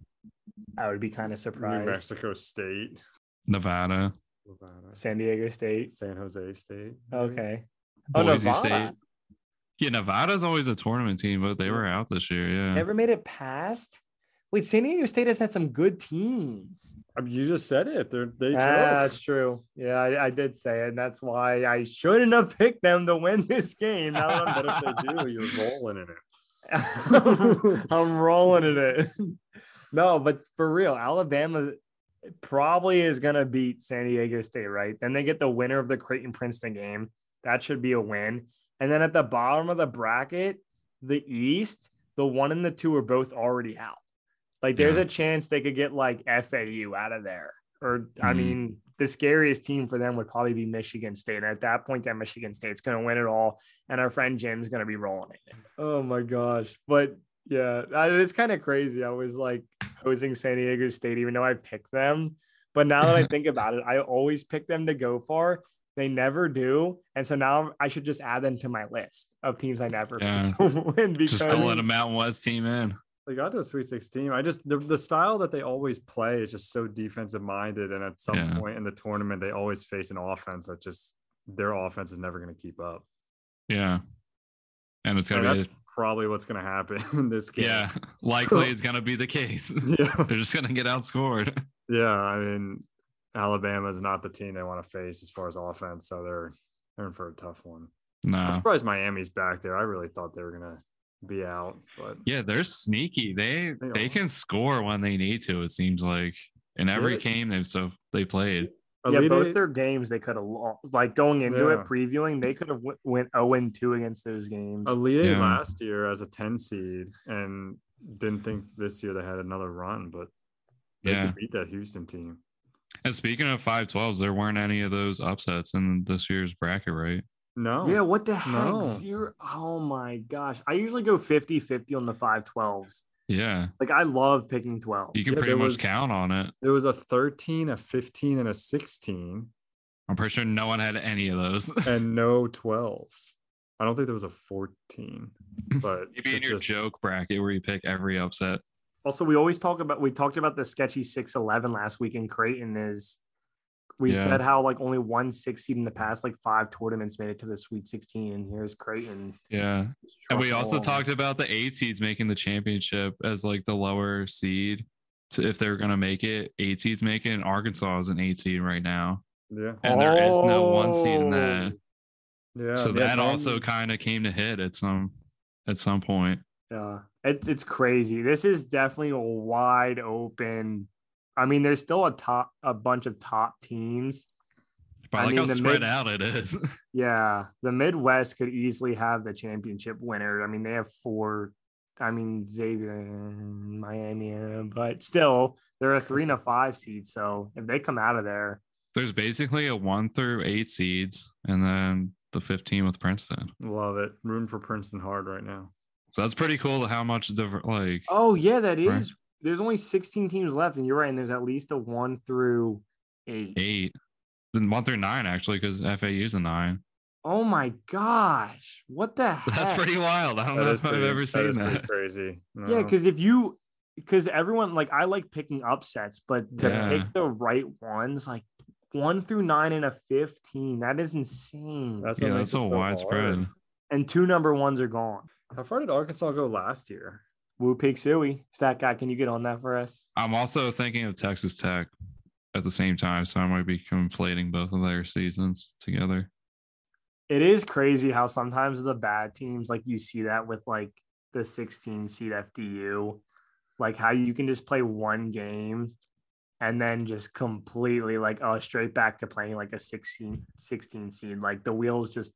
I would be kind of surprised? New? Mexico State, Nevada, Nevada, San Diego State. San Jose State. Okay. Oh, Boise Nevada. State. Yeah, Nevada's always a tournament team, but they were out this year. Yeah. Never made it past. Wait, San Diego State has had some good teams. I mean, you just said it. They're they Ah, drove. that's true. Yeah, I, I did say it. And that's why I shouldn't have picked them to win this game. Now I'm but if they do, you're rolling in it. I'm rolling in it. No, but for real, Alabama probably is going to beat San Diego State, right? Then they get the winner of the Creighton Princeton game. That should be a win. And then at the bottom of the bracket, the East, the one and the two are both already out. Like there's Yeah. a chance they could get like FAU out of there. Or, I Mhm. mean, the scariest team for them would probably be Michigan State. And at that point, that Michigan State's going to win it all. And our friend Jim's going to be rolling it. Oh my gosh. But yeah, it's kind of crazy. I was like hosing San Diego State, even though I picked them. But now that I think about it, I always pick them to go far. They never do. And so now I should just add them to my list of teams I never Yeah. win because Just to let a Mountain West team in. They got to the Sweet 16. I just the, the style that they always play is just so defensive minded, and at some Yeah. point in the tournament, they always face an offense that just their offense is never going to keep up. Yeah. And it's gonna be that's probably what's going to happen in this game. yeah, likely it's gonna be the case. yeah, They're just gonna get outscored. yeah. I mean, Alabama is not the team they want to face as far as offense, so they're they're in for a tough one. I'm surprised Miami's back there. I really thought they were going to be out, but Yeah, they're sneaky. They They they can score when they need to, it seems like. In every Yeah. game they've so they played. yeah, Elite both Eight- their games they could have like going into Yeah. it previewing, they could have w- went 0 and 2 against those games. Elite Eight Yeah. last year as a 10 seed and didn't think this year they had another run, but they Yeah. could beat that Houston team. And speaking of 512s, there weren't any of those upsets in this year's bracket, right? No. Yeah, what the heck? No. Zero. Oh my gosh. I usually go 50 50 on the 512s. Yeah. Like, I love picking 12. You can Yeah, pretty much was- count on it. There was a 13, a 15, and a 16, I'm pretty sure no one had any of those. and no 12s. I don't think there was a 14, but Maybe in it your just- joke bracket where you pick every upset. Also, we always talk about, we talked about the sketchy 611 last week in Creighton. Is we Yeah. said how like only one six seed in the past like five tournaments made it to the Sweet 16. And here's Creighton. Yeah. And we also along. talked about the eight seeds making the championship as like the lower seed. to, if they're gonna make it. Eight seeds make it, and Arkansas is an eight seed right now, Yeah. and there is no one seed in that. Oh. Yeah. so yeah, that also kind of came to hit at some at some point. Yeah, it's it's crazy. This is definitely a wide open. I mean, there's still a top a bunch of top teams. But I, I like mean, how the spread mid- out it is. Yeah, the Midwest could easily have the championship winner. I mean, they have four. I mean, Xavier, and Miami, but still, they're a three and a five seed. So if they come out of there, There's basically a one through eight seeds, and then the 15 with Princeton. Love it. Room for Princeton hard right now. So that's pretty cool. How much different, like oh yeah, that is. Right. There's only 16 teams left, and you're right. And there's at least a one through eight. eight, then one through nine actually, because FAU's a nine. Oh my gosh, what the heck? That's pretty wild. I don't That know is if I've ever that seen is that. crazy. Yeah, because if you, because everyone like I like picking upsets, but to Yeah. pick the right ones, like one through nine and a fifteen, that is insane. that's Yeah, that's it so widespread. hard. and two number ones are gone. How far did Arkansas go last year? Woo Pig Sooie, stat guy, can you get on that for us? I'm also thinking of Texas Tech at the same time, so I might be conflating both of their seasons together. It is crazy how sometimes the bad teams, like you see that with like the 16 seed FDU, like how you can just play one game and then just completely like oh straight back to playing like a 16 16 seed like the wheels just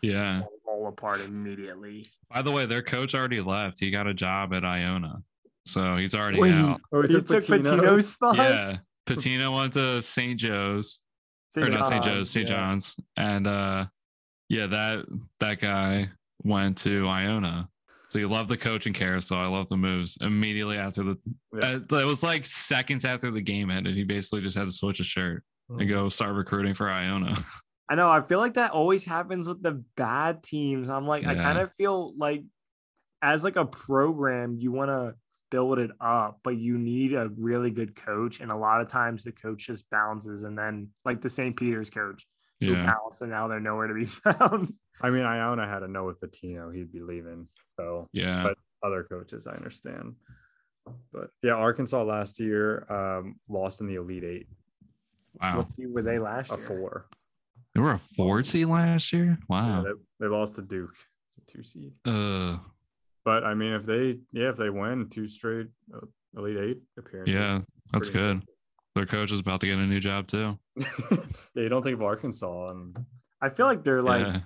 Yeah. fall apart immediately By the way, their coach already left. He got a job at Iona, so he's already Wait, out. Oh, he took Pitino's spot Yeah, Patino went to St. Joe's St. or not St. John's, Joe's, St. yeah. John's, and uh, yeah, that that guy went to Iona. So you love the coaching carousel. I love the moves. Immediately after the, Yeah. uh, it was like seconds after the game ended. He basically just had to switch a shirt Oh. and go start recruiting for Iona. I know. I feel like that always happens with the bad teams. I'm like, I kind of feel like as like a program, you want to build it up, but you need a really good coach. And a lot of times the coach just bounces and then like the St. Peter's coach who yeah, bounced and now they're nowhere to be found. I mean, Iona had to know with Pitino he'd be leaving. So yeah. but other coaches, I understand. But yeah, Arkansas last year um, lost in the Elite Eight, wow, Let's see where they last year? a year. four. They were a four seed last year. Yeah, Wow. they, they lost to Duke, it's a two seed. Uh, But I mean, if they yeah, if they win two straight uh, Elite Eight appearances, yeah, that's good. Their coach is about to get a new job too. yeah, you don't think of Arkansas and I feel like they're like, yeah,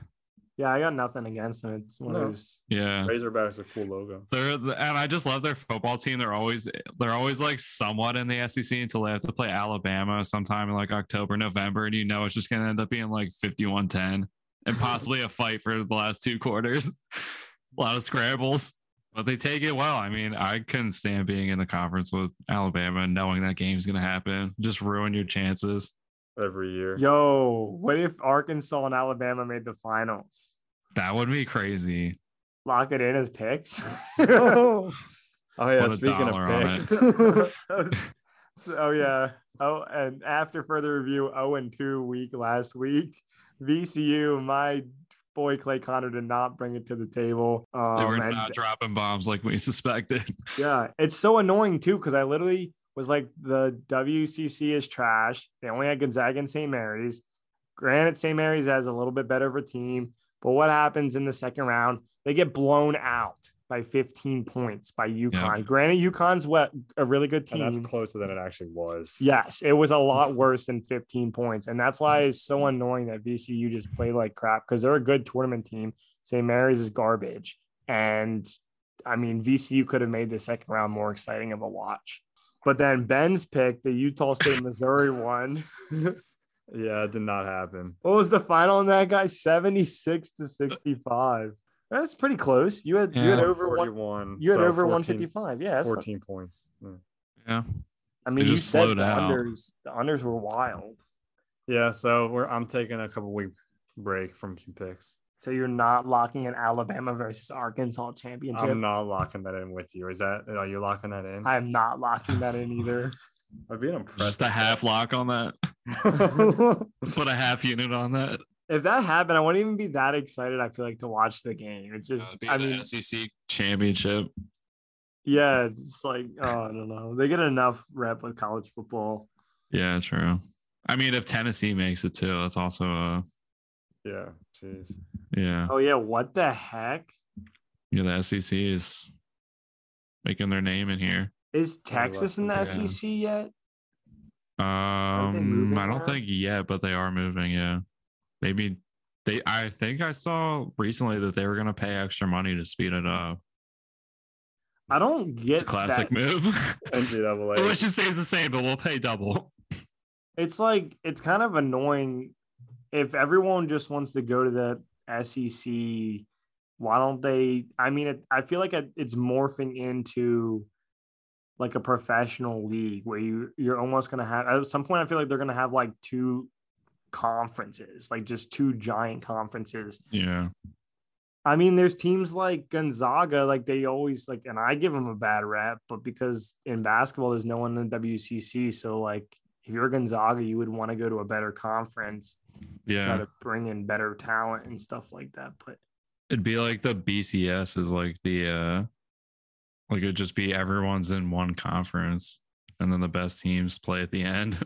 yeah, I got nothing against them. It's one No. of those. yeah. Razorbacks a cool logo. They're and I just love their football team. They're always they're always like somewhat in the SEC until they have to play Alabama sometime in like October, November, and you know it's just gonna end up being like 51-10 and possibly a fight for the last two quarters. a lot of scrambles. But they take it well. I mean, I couldn't stand being in the conference with Alabama and knowing that game's gonna happen. Just ruin your chances. Every year. Yo, what if Arkansas and Alabama made the finals? That would be crazy. Lock it in as picks. Oh yeah, speaking of picks, so oh, yeah. Oh, and after further review, 0 and 2 week last week. VCU, my boy Clay Connor did not bring it to the table. Um, They were and- not dropping bombs like we suspected. yeah, it's so annoying too because I literally was like, the WCC is trash. They only had Gonzaga and St. Mary's. Granted, St. Mary's has a little bit better of a team, but what happens in the second round? They get blown out by 15 points by UConn. Granted, UConn's what a really good and team. that's closer than it actually was. Yes, it was a lot worse than 15 points. And that's why it's so annoying that VCU just played like crap because they're a good tournament team. St. Mary's is garbage. And I mean, VCU could have made the second round more exciting of a watch. But then Ben's pick, the Utah State Missouri one. Yeah, it did not happen. What was the final on that guy? 76 to 65. That's pretty close. You had you had over one 41. you had so over 14 155. Yeah, that's not- 14 points. Yeah. Yeah. I mean, you said slowed the out. unders, the unders were wild. Yeah, so we're I'm taking a couple week break from some picks. So you're not locking an Alabama versus Arkansas championship. I'm not locking that in with you. Is that are you locking that in? I am not locking that in either. I'd be impressed. Just a half lock on that. Put a half unit on that. if that happened, I wouldn't even be that excited. I feel like to watch the game. It's just, I mean, SEC championship. Yeah, it's like oh, I don't know. They get enough rep with college football. Yeah, true. I mean, if Tennessee makes it too, that's also a Yeah. Jeez. yeah. Oh yeah, what the heck Yeah, the SEC is making their name in here. is Texas in the Yeah. SEC yet? Um, I don't now? think yet, but they are moving. Yeah, maybe they. I think I saw recently that they were gonna pay extra money to speed it up. I don't get It's get a classic that. move. NCAA. Let's just say it's the same, but we'll pay double. It's like it's kind of annoying if everyone just wants to go to the SEC. Why don't they? I mean, it, I feel like it, it's morphing into like a professional league where you you're almost gonna have at some point. I feel like they're gonna have like two conferences, like just two giant conferences. Yeah, I mean, there's teams like Gonzaga, like they always like, and I give them a bad rap, but because in basketball, there's no one in the WCC. So, like, if you're Gonzaga, you would want to go to a better conference, yeah, try to bring in better talent and stuff like that. But It'd be like the BCS is like the uh like it'd just be everyone's in one conference and then the best teams play at the end.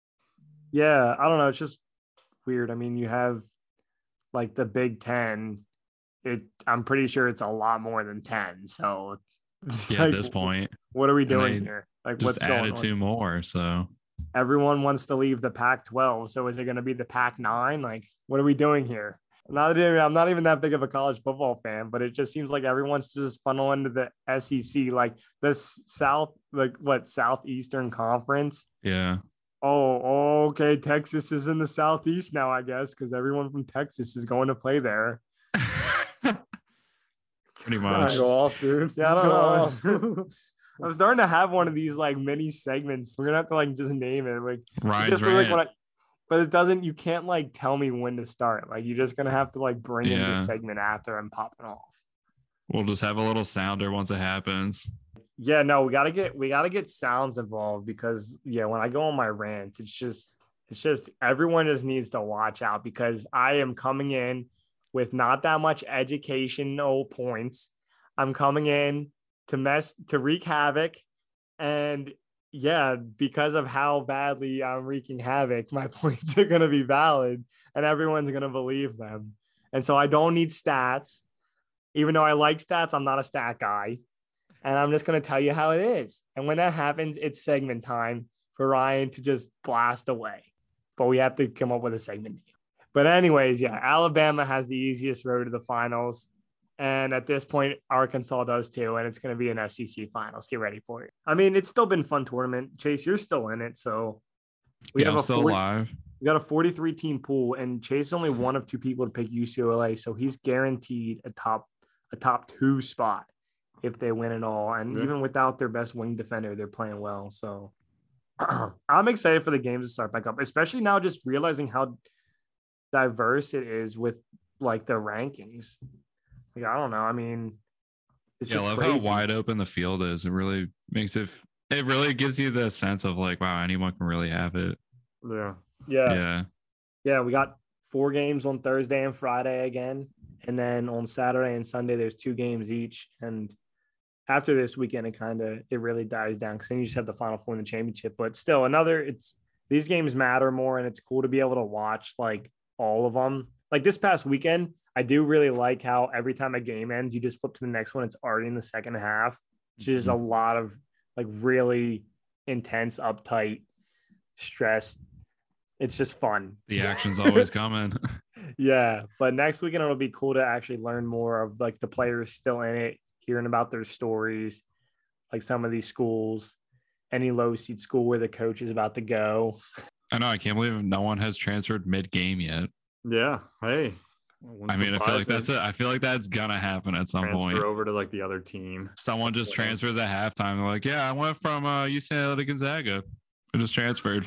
yeah, I don't know. It's just weird. I mean, you have like the Big Ten. It, I'm pretty sure it's a lot more than 10. So, yeah, at this point. what are we doing here? Like, Just what's going added on? two more. So everyone wants to leave the Pac 12. So is it going to be the Pac 9? Like, what are we doing here? Not even, I'm not even that big of a college football fan, but it just seems like everyone's just funnel into the SEC, like the South, like what Southeastern Conference. yeah. Oh, okay. Texas is in the Southeast now, I guess, because everyone from Texas is going to play there. Pretty All right, much. Go off, dude. Yeah, I don't Go know. I'm starting to have one of these like mini segments. We're gonna have to like just name it. Like Ryan's just like what I, but it doesn't. You can't like tell me when to start. Like you're just gonna have to like bring in the segment after I'm popping off. We'll just have a little sounder once it happens. Yeah, no, we gotta get we gotta get sounds involved because yeah, when I go on my rants, it's just it's just everyone just needs to watch out because I am coming in with not that much educational points. I'm coming in to mess to wreak havoc, and yeah, because of how badly I'm wreaking havoc, my points are gonna be valid, and everyone's gonna believe them. And so I don't need stats, even though I like stats. I'm not a stat guy and I'm just going to tell you how it is. And when that happens, it's segment time for Ryan to just blast away. But we have to come up with a segment. name. But, anyways, yeah, Alabama has the easiest road to the finals. And at this point, Arkansas does too. And it's going to be an SEC finals. Get ready for it. I mean, it's still been fun tournament. Chase, you're still in it. So we yeah, have I'm a still 40 alive. we got a 43 team pool, and Chase is only one of two people to pick UCLA, so he's guaranteed a top a top two spot if they win it all. And Yeah. even without their best wing defender, they're playing well. So I'm excited for the games to start back up, especially now just realizing how diverse it is with like the rankings. Like I don't know. I mean, it's Yeah, I love crazy. how wide open the field is. It really makes it. It really gives you the sense of like, wow, anyone can really have it. Yeah. Yeah. yeah. Yeah, we got four games on Thursday and Friday again. And then on Saturday and Sunday, there's two games each. And after this weekend, it kind of it really dies down because then you just have the final four in the championship. But still, another it's these games matter more, and it's cool to be able to watch like all of them. Like this past weekend, I do really like how every time a game ends, you just flip to the next one. It's already in the second half. It's just a mm-hmm. lot of like really intense, uptight, stress. It's just fun. The action's always coming. Yeah, but next weekend it'll be cool to actually learn more of like the players still in it, hearing about their stories, like some of these schools, any low seed school where the coach is about to go. I know. I can't believe no one has transferred mid game yet. Yeah. Hey. I mean, I feel like that's it. I feel like that's gonna happen at some transfer point. over to like the other team. Someone just Yeah. transfers at halftime. They're like, "Yeah, I went from uh, UCLA to Gonzaga. I just transferred,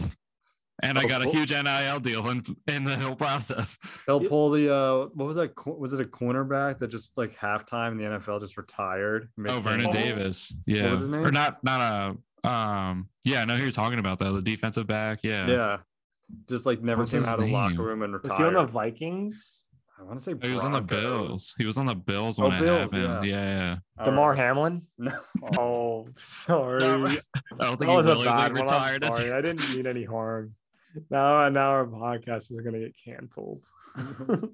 and I Oh, got a huge NIL deal in in the whole process." They'll pull the uh what was that? co- Was it a cornerback that just like halftime in the NFL just retired? Oh. Vernon Oh. Davis. Yeah, was his name? or not? Not a. Um. Yeah, I know who you're talking about though. The defensive back. Yeah. Yeah. Just like never What's came his out of the locker room and Was he on the. Vikings? I want to say He was on the Bills. He was on the Bills Oh, when it Bills, happened. Yeah, yeah. All Damar right. Hamlin. No. Oh, sorry. I don't That think he was a bad would one. I'm sorry. I didn't mean any harm. Now, now our podcast is gonna get canceled.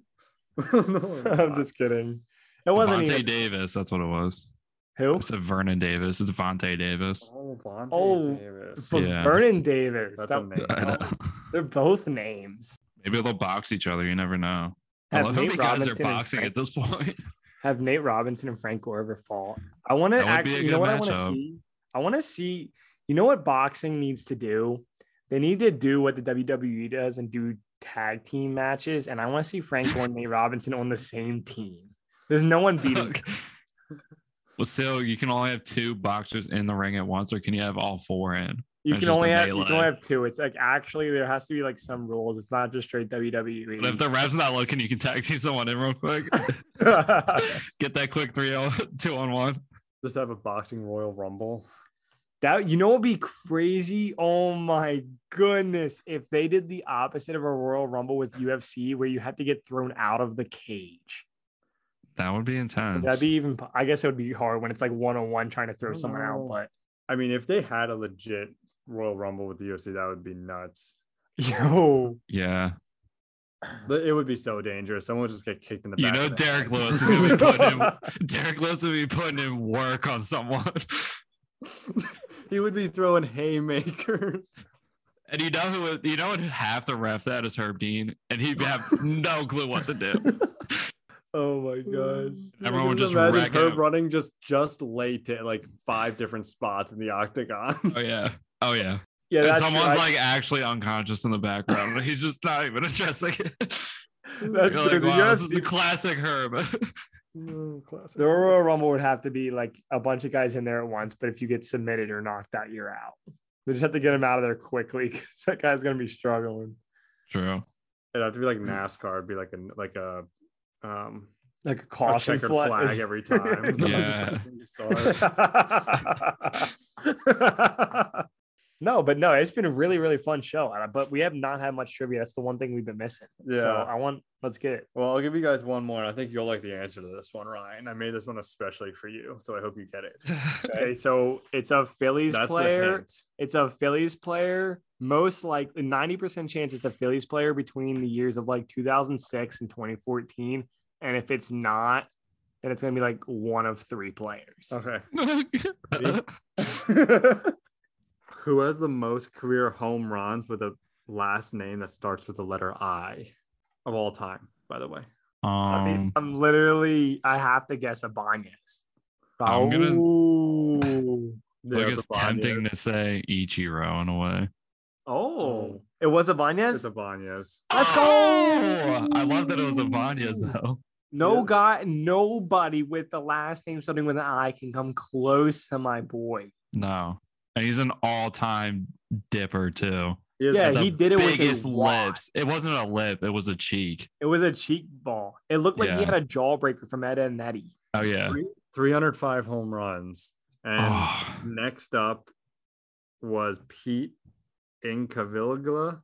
No, I'm just kidding. It wasn't Vontae even Davis. That's what it was. who. I said Vernon Davis. It's Vontae Davis. Oh, Vontae Oh, Davis. But Yeah. Vernon Davis. That's that- a name. They're both names. Maybe they'll box each other. You never know. I Have love Nate many guys are Robinson boxing Frank- at this point. have Nate Robinson and Frank Gore ever fought. I want to That would be a actually, you know what I want to see? I want to see, you know what boxing needs to do? They need to do what the WWE does and do tag team matches. And I want to see Frank Gore and Nate Robinson on the same team. There's no one beating. them. well, still, you can only have two boxers in the ring at once, or can you have all four in? You That's can only have you can only have two. It's like actually there has to be like some rules. It's not just straight. WWE. But if the ref's not looking, you can tag team someone in real quick. Get that quick three on two on one. Just have a boxing Royal Rumble. That you know would be crazy. Oh my goodness. If they did the opposite of a Royal Rumble with UFC where you had to get thrown out of the cage. That would be intense. That'd be even I guess it would be hard when it's like one on one trying to throw don't someone out, oh. but I mean, if they had a legit Royal Rumble with the UFC, that would be nuts. yo, yeah. But It would be so dangerous. Someone would just get kicked in the back. You know, Derrick. Lewis is gonna be putting in Derrick Lewis would be putting in work on someone. he would be throwing haymakers. And you know who would, you know would have to ref that is Herb Dean, and he'd have no clue what to do. Oh my gosh. Everyone would just imagine wreck her him. running just just late to like five different spots in the octagon. Oh yeah. Oh yeah. yeah, And that's someone's true. Like actually unconscious in the background. and He's just not even addressing it. that's true. like, The wow, this is a classic Herb. No, classic. The Royal Rumble would have to be like a bunch of guys in there at once, but if you get submitted or knocked out, you're out. They just have to get him out of there quickly because that guy's gonna be struggling. True. It'd have to be like NASCAR. It'd be like a like a um Like a a caution checkered flag. flag every time. Yeah. No, but no, it's been a really, really fun show. But we have not had much trivia. That's the one thing we've been missing. So Yeah. I want let's get it. Well, I'll give you guys one more. I think you'll like the answer to this one, Ryan. I made this one especially for you, so I hope you get it. Okay, so it's a Phillies That's player. It's a Phillies player. Most likely 90% chance it's a Phillies player between the years of like 2006 and 2014. And if it's not, then it's gonna be like one of three players. Okay. Who has the most career home runs with a last name that starts with the letter I of all time, by the way? I mean, um, I'm literally I have to guess Ibanez. I'm gonna- Oh, like it's tempting to say Ichiro in a way. oh, it was Ibanez. It's Ibanez. Let's go. Oh, I love that it was Ibanez though. No Yeah. guy, nobody with the last name starting with an I can come close to my boy. No. And he's an all-time dipper too. He Yeah, he did it with Biggest his lips. It wasn't a lip, it was a cheek. It was a cheek ball. It looked like he had a jawbreaker from Ed and Eddie. Oh yeah. 305 home runs. And Oh, next up was Pete Incaviglia.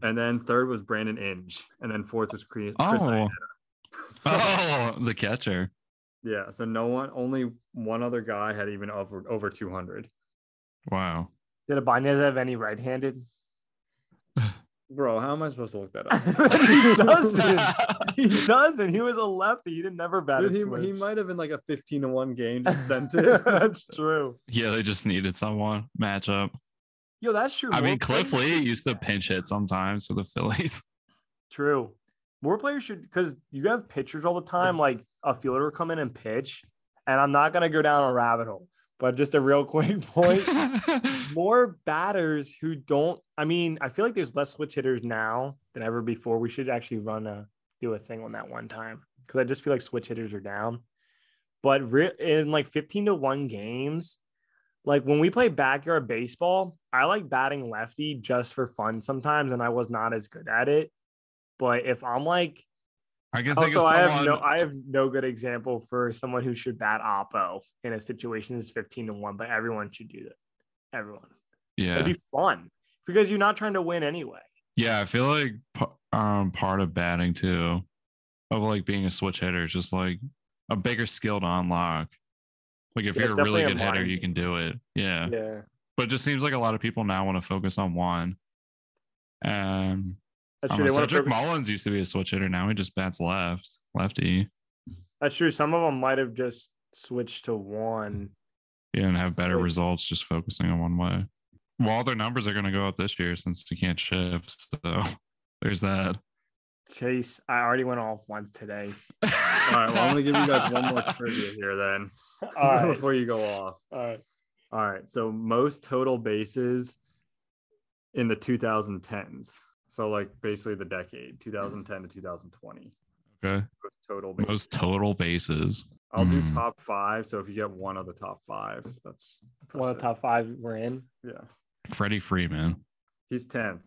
And then third was Brandon Inge. And then fourth was Chris. Chris Oh. Iannetta. So, oh, the catcher. yeah. So no one, only one other guy had even over over 200. Wow. Did Ibanez have any right-handed? Bro, how am I supposed to look that up? he doesn't. He doesn't. He was a lefty. He didn't never bat Dude, he, switch. he might have been like a 15 to 1 game just sent it. That's true. Yeah, they just needed someone matchup. Yo, that's true. I More mean, Cliff Lee should- used to pinch hit sometimes for the Phillies. True. More players should because you have pitchers all the time, like a fielder will come in and pitch. And I'm not gonna go down a rabbit hole, but just a real quick point. more batters who don't. I mean, I feel like there's less switch hitters now than ever before. We should actually run a do a thing on that one time because I just feel like switch hitters are down. But re- in like 15 to one games, like when we play backyard baseball, I like batting lefty just for fun sometimes, and I was not as good at it. But if I'm like, I can think also of I have no, I have no good example for someone who should bat oppo in a situation that's 15 to one, but everyone should do that. Everyone. yeah, It'd be fun because you're not trying to win anyway. yeah. I feel like um part of batting too of like being a switch hitter. It's just like a bigger skill to unlock. Like if Yeah, you're a really good a hitter, you can do it. Yeah. Yeah. But it just seems like a lot of people now want to focus on one. Um, That's I true. don't They know, want to Cedric focus- Mullins used to be a switch hitter. Now he just bats left, lefty. That's true. Some of them might have just switched to one. Yeah, and have better Like- results just focusing on one way. Well, all their numbers are going to go up this year since you can't shift. So there's that. Chase, I already went off once today. All right, well, I'm gonna give you guys one more trivia here then All right. before you go off. All right. All right, so most total bases in the 2010s. So like basically the decade, 2010 to 2020. Okay. Most total bases. Most total bases. I'll do Mm. top five. So if you get one of the top five, that's One of the top five we're in. Yeah, Freddie Freeman. he's 10th.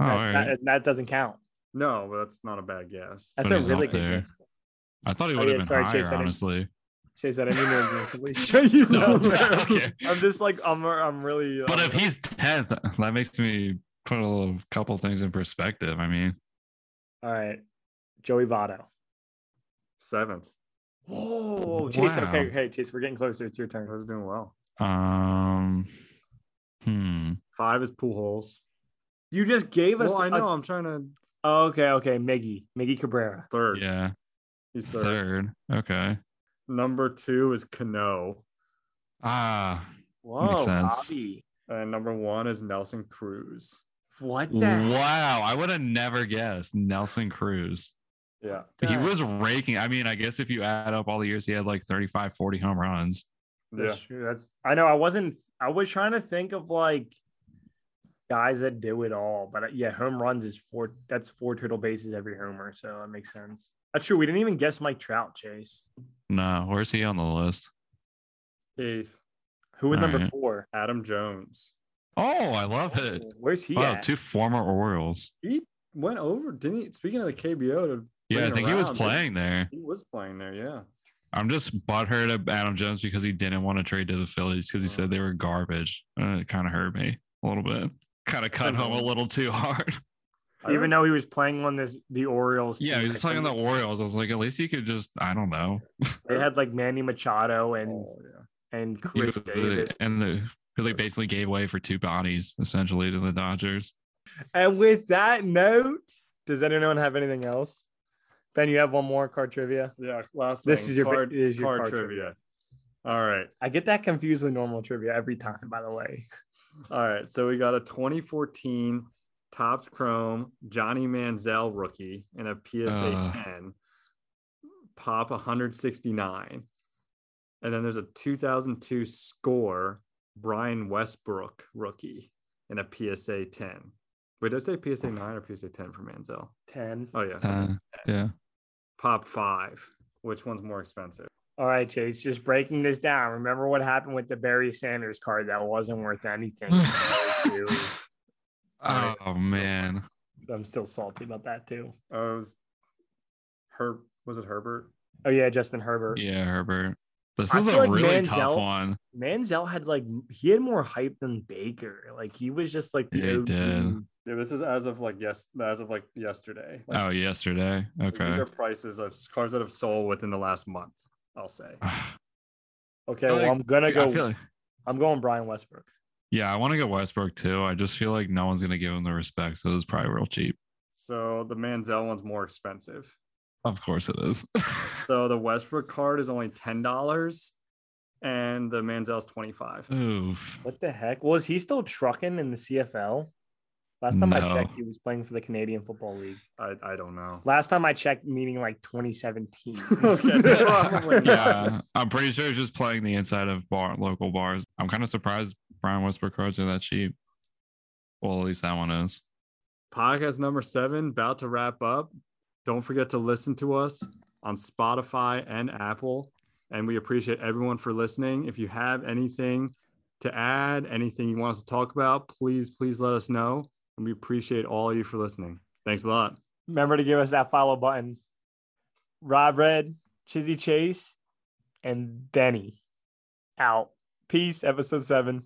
Oh, all That- right. that, that doesn't count. No, but that's not a bad guess. That's But a really good there. guess. I thought he Oh, would have yeah, been sorry, higher, Chase, I honestly. Chase, I didn't mean to aggressively. Shut you No, down. okay. I'm just like I'm. I'm really. But if he's 10th, that makes me put a little, couple things in perspective. I mean, all right, Joey Votto. Seventh. Whoa, Chase. Wow. Okay, okay, Chase. We're getting closer. It's your I turn. was doing well. um, hmm. Five is Pujols. You just gave us. Well, I a- know. I'm trying to oh, okay, okay. Miggy, Miggy Cabrera. third. Yeah. He's third. Third. Okay. Number two is Cano. Ah, Whoa, sense. Bobby. And number one is Nelson Cruz. What the? heck? wow. I would have never guessed Nelson Cruz. Yeah. He was raking. I mean, I guess if you add up all the years, he had like 35, 40 home runs. That's true. That's I know. I wasn't. I was trying to think of like guys that do it all, but uh, yeah, home runs is four. That's four total bases every homer, so that makes sense. That's true. We didn't even guess Mike Trout, Chase. No, where's he on the list? Eighth, Who was All number right. four? Adam Jones. Oh, I love it. Oh, where's he Wow, at? two former Orioles. He went over, didn't he? Speaking of the KBO, to Yeah, I bring it think he was playing there. He was playing there, yeah. I'm just butthurt at Adam Jones because he didn't want to trade to the Phillies because he Oh. said they were garbage. And it kind of hurt me a little bit. Kind of cut home a little too hard. Even though he was playing on this the Orioles. yeah, he was I playing on the Orioles. I was like, at least he could just, I don't know. They had like Manny Machado and Oh, yeah. and Chris was- Davis. and the who they basically gave away for two bodies essentially to the Dodgers. And with that note, does anyone have anything else? Ben, you have one more card trivia. Yeah, last This thing, is your card, is your card, card trivia. trivia. All right. I get that confused with normal trivia every time, by the way. All right. So we got a 2014 Topps Chrome Johnny Manziel rookie and a PSA Uh. 10 pop 169. And then there's a 2002 score Brian Westbrook rookie and a PSA 10. Wait, did I say PSA 9 or PSA 10 for Manziel? 10. Oh, yeah. Uh, yeah. Pop five. Which one's more expensive? All right, Chase, just breaking this down. Remember what happened with the Barry Sanders card that wasn't worth anything? Oh man. I'm still salty about that too. Oh, it was Her was it Herbert? Oh yeah, Justin Herbert. Yeah, Herbert. This I is a like really Manziel- tough one. Manziel had like he had more hype than Baker. Like he was just like the Yeah, OG. did. Yeah, this is as of like yes, as of like yesterday. Like, Oh, yesterday. Okay. These are prices of cars that have sold within the last month. I'll say. Okay, I well like- I'm gonna go. like, I'm going Brian Westbrook. yeah, I want to go Westbrook too. I just feel like no one's gonna give him the respect, so it's probably real cheap. So the Manziel one's more expensive. Of course it is. So the Westbrook card is only ten dollars, and the Manziel's twenty five. Oof. What the heck? Was he still trucking in the CFL? Last time I checked, he was playing for the Canadian Football League. I, I don't know. Last time I checked, meaning like 2017. Okay, so. Yeah, I'm pretty sure he's just playing the inside of bar local bars. I'm kind of surprised Brian Westbrook cards are that cheap. Well, at least that one is. Podcast number seven about to wrap up. Don't forget to listen to us on Spotify and Apple. And we appreciate everyone for listening. If you have anything to add, anything you want us to talk about, please, please let us know. And we appreciate all of you for listening. Thanks a lot. Remember to give us that follow button. Rob Red, Chizzy Chase, and Benny out. Peace, episode seven.